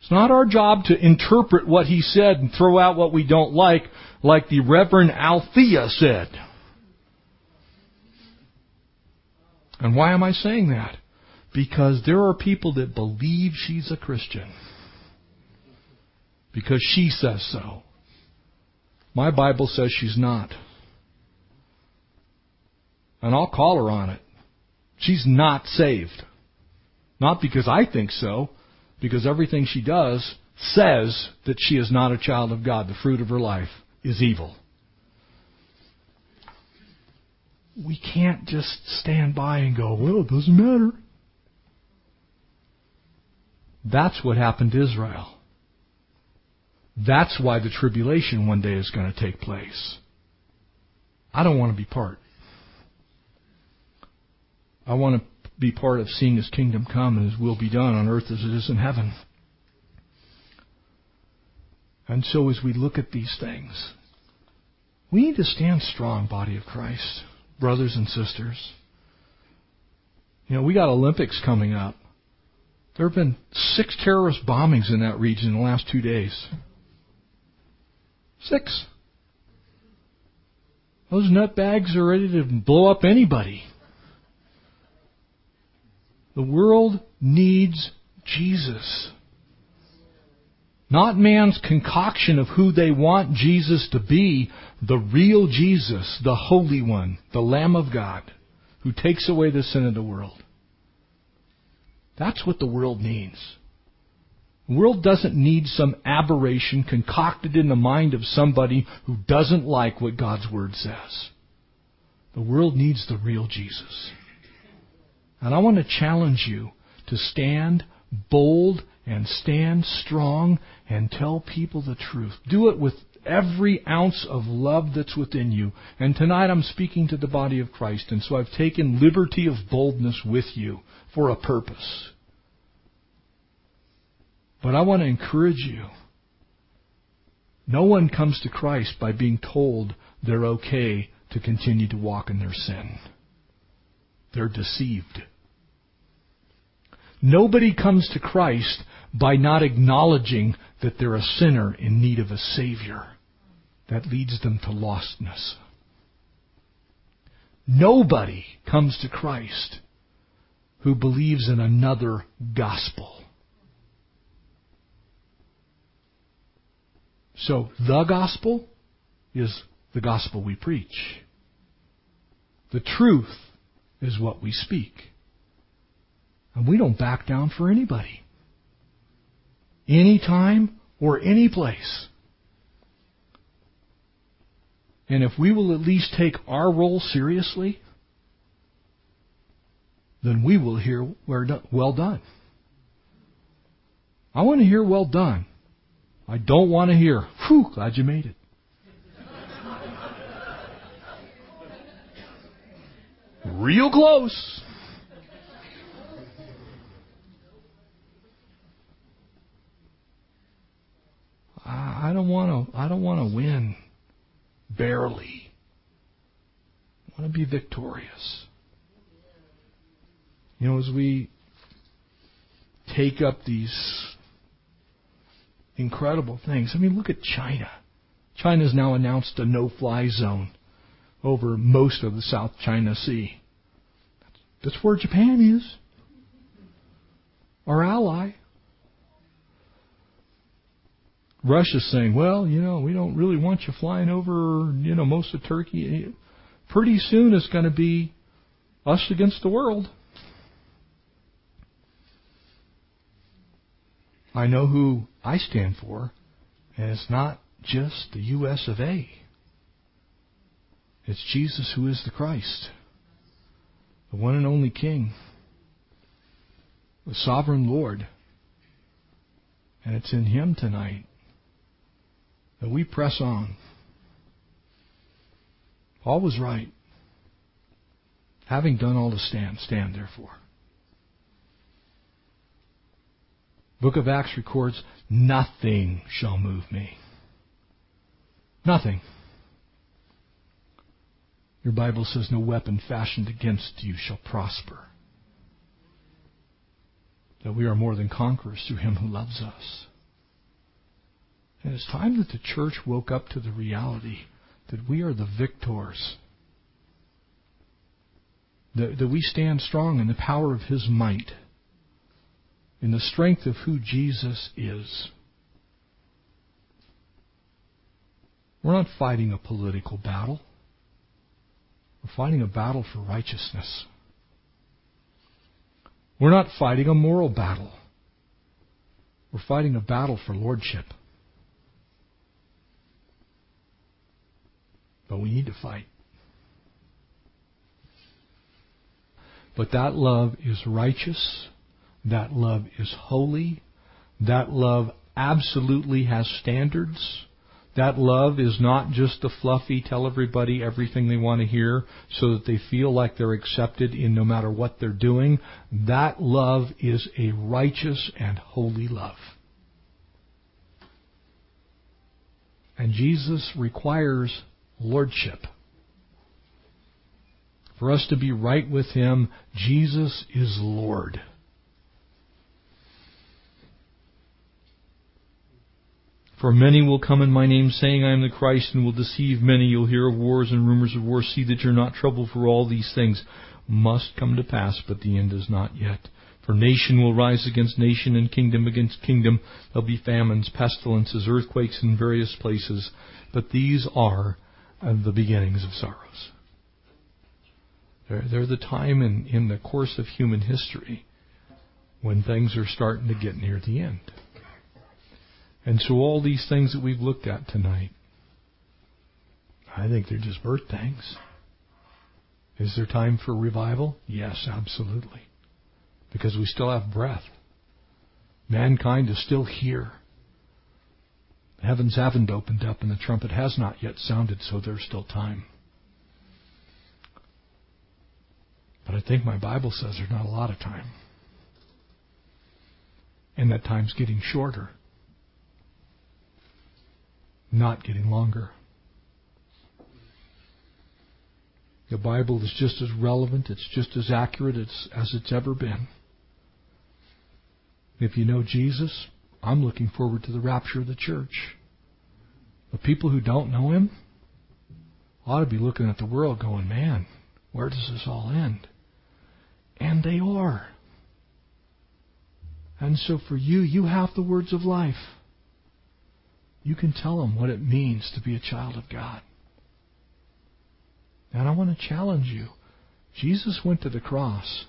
It's not our job to interpret what He said and throw out what we don't like, like the Reverend Althea said. And why am I saying that? Because there are people that believe she's a Christian. Because she says so. My Bible says she's not. And I'll call her on it. She's not saved. Not because I think so, because everything she does says that she is not a child of God. The fruit of her life is evil. We can't just stand by and go, well, it doesn't matter. That's what happened to Israel. That's why the tribulation one day is going to take place. I don't want to be part. I want to be part of seeing His kingdom come and His will be done on earth as it is in heaven. And so as we look at these things, we need to stand strong, body of Christ, brothers and sisters. You know, we got Olympics coming up. There have been six terrorist bombings in that region in the last two days. Six. Those nutbags are ready to blow up anybody. The world needs Jesus. Not man's concoction of who they want Jesus to be, the real Jesus, the Holy One, the Lamb of God, who takes away the sin of the world. That's what the world needs. The world doesn't need some aberration concocted in the mind of somebody who doesn't like what God's Word says. The world needs the real Jesus. And I want to challenge you to stand bold and stand strong and tell people the truth. Do it with every ounce of love that's within you. And tonight I'm speaking to the body of Christ, and so I've taken liberty of boldness with you for a purpose. But I want to encourage you. No one comes to Christ by being told they're okay to continue to walk in their sin. They're deceived. Nobody comes to Christ by not acknowledging that they're a sinner in need of a Savior. That leads them to lostness. Nobody comes to Christ who believes in another gospel. So the gospel is the gospel we preach. The truth is what we speak. And we don't back down for anybody. Anytime or any place. And if we will at least take our role seriously, then we will hear well done. I want to hear well done. I don't want to hear, whew, glad you made it. Real close. I don't want to. I don't want to win barely. I want to be victorious. You know, as we take up these incredible things, I mean, look at China. China's now announced a no-fly zone over most of the South China Sea. That's where Japan is. Our ally. Russia's saying, well, you know, we don't really want you flying over, you know, most of Turkey. Pretty soon it's going to be us against the world. I know who I stand for, and it's not just the U.S. of A. It's Jesus who is the Christ, the one and only King, the sovereign Lord. And it's in Him tonight that we press on. Paul was right. Having done all to stand, stand therefore. Book of Acts records, nothing shall move me. Nothing. Your Bible says, no weapon fashioned against you shall prosper. That we are more than conquerors through him who loves us. And it's time that the church woke up to the reality that we are the victors. That, that we stand strong in the power of His might, in the strength of who Jesus is. We're not fighting a political battle. We're fighting a battle for righteousness. We're not fighting a moral battle. We're fighting a battle for lordship. But we need to fight. But that love is righteous. That love is holy. That love absolutely has standards. That love is not just the fluffy, tell everybody everything they want to hear so that they feel like they're accepted in no matter what they're doing. That love is a righteous and holy love. And Jesus requires lordship. For us to be right with Him, Jesus is Lord. For many will come in my name, saying, I am the Christ, and will deceive many. You'll hear of wars and rumors of wars. See that you're not troubled, for all these things must come to pass, but the end is not yet. For nation will rise against nation, and kingdom against kingdom. There'll be famines, pestilences, earthquakes in various places. But these are uh, the beginnings of sorrows. They're, they're the time in, in the course of human history when things are starting to get near the end. And so all these things that we've looked at tonight, I think they're just birth pangs. Is there time for revival? Yes, absolutely. Because we still have breath. Mankind is still here. The heavens haven't opened up and the trumpet has not yet sounded, so there's still time. But I think my Bible says there's not a lot of time. And that time's getting shorter not getting longer. The Bible is just as relevant, it's just as accurate as, as it's ever been. If you know Jesus, I'm looking forward to the rapture of the church. The people who don't know Him ought to be looking at the world going, man, where does this all end? And they are. And so for you, you have the words of life you can tell them what it means to be a child of God. And I want to challenge you. Jesus went to the cross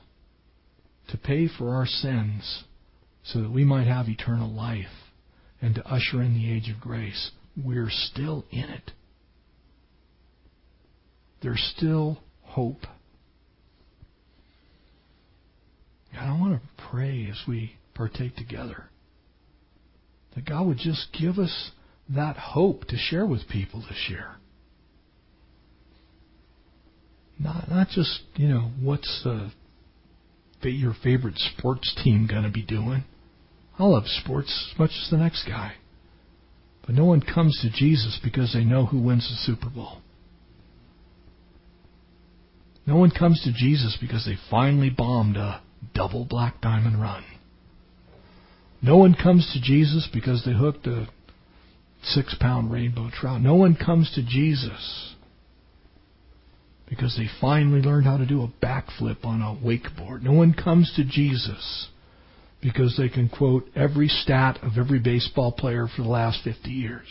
to pay for our sins so that we might have eternal life and to usher in the age of grace. We're still in it. There's still hope. And I want to pray as we partake together that God would just give us that hope to share with people this year. Not not just you know what's uh, your favorite sports team going to be doing. I love sports as much as the next guy, but no one comes to Jesus because they know who wins the Super Bowl. No one comes to Jesus because they finally bombed a double black diamond run. No one comes to Jesus because they hooked a six pound rainbow trout. No one comes to Jesus because they finally learned how to do a backflip on a wakeboard. No one comes to Jesus because they can quote every stat of every baseball player for the last 50 years.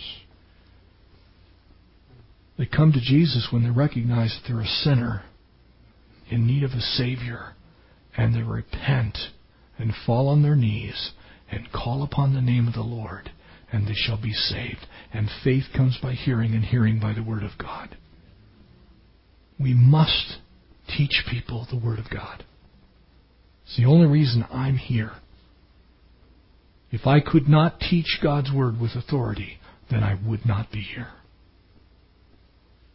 They come to Jesus when they recognize that they're a sinner in need of a Savior and they repent and fall on their knees and call upon the name of the Lord and they shall be saved. And faith comes by hearing, and hearing by the Word of God. We must teach people the Word of God. It's the only reason I'm here. If I could not teach God's Word with authority, then I would not be here.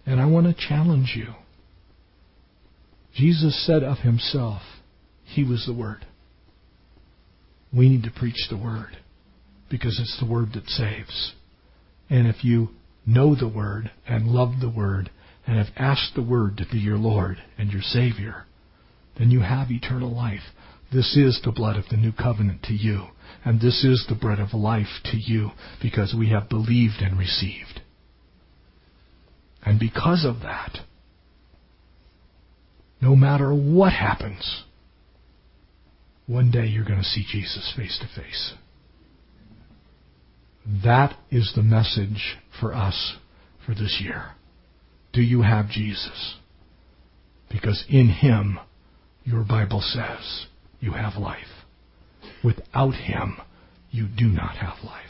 And I want to challenge you. Jesus said of himself, He was the Word. We need to preach the Word because it's the Word that saves. And if you know the Word and love the Word and have asked the Word to be your Lord and your Savior, then you have eternal life. This is the blood of the new covenant to you, and this is the bread of life to you because we have believed and received. And because of that, no matter what happens, one day you're going to see Jesus face to face. That is the message for us for this year? Do you have Jesus? Because in Him, your Bible says, you have life. Without Him, you do not have life.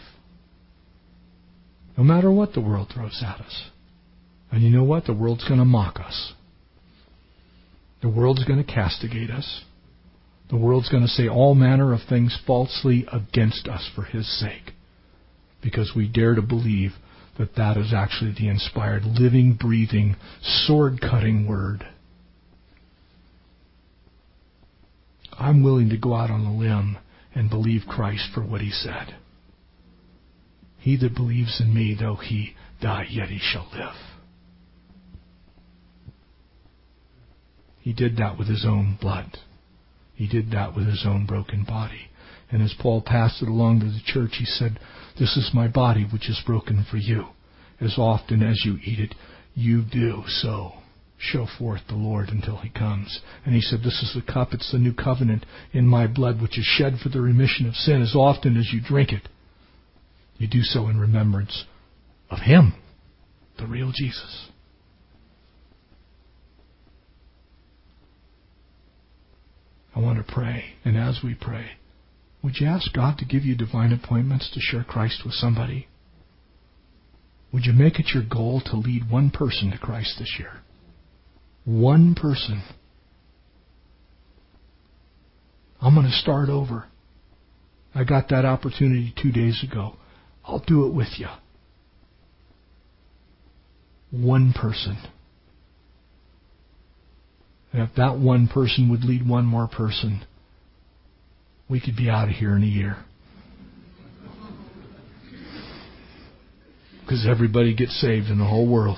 No matter what the world throws at us. And you know what? The world's going to mock us. The world's going to castigate us. The world's going to say all manner of things falsely against us for His sake. Because we dare to believe that that is actually the inspired, living, breathing, sword cutting Word. I'm willing to go out on a limb and believe Christ for what He said. He that believes in me, though he die, yet he shall live. He did that with his own blood. He did that with his own broken body. And as Paul passed it along to the church, he said, This is my body which is broken for you. As often as you eat it, you do so. Show forth the Lord until he comes. And he said, This is the cup, it's the new covenant in my blood, which is shed for the remission of sin. As often as you drink it, you do so in remembrance of Him, the real Jesus. I want to pray, and as we pray, would you ask God to give you divine appointments to share Christ with somebody? Would you make it your goal to lead one person to Christ this year? One person. I'm going to start over. I got that opportunity two days ago. I'll do it with you. One person. And if that one person would lead one more person, we could be out of here in a year. Because everybody gets saved in the whole world.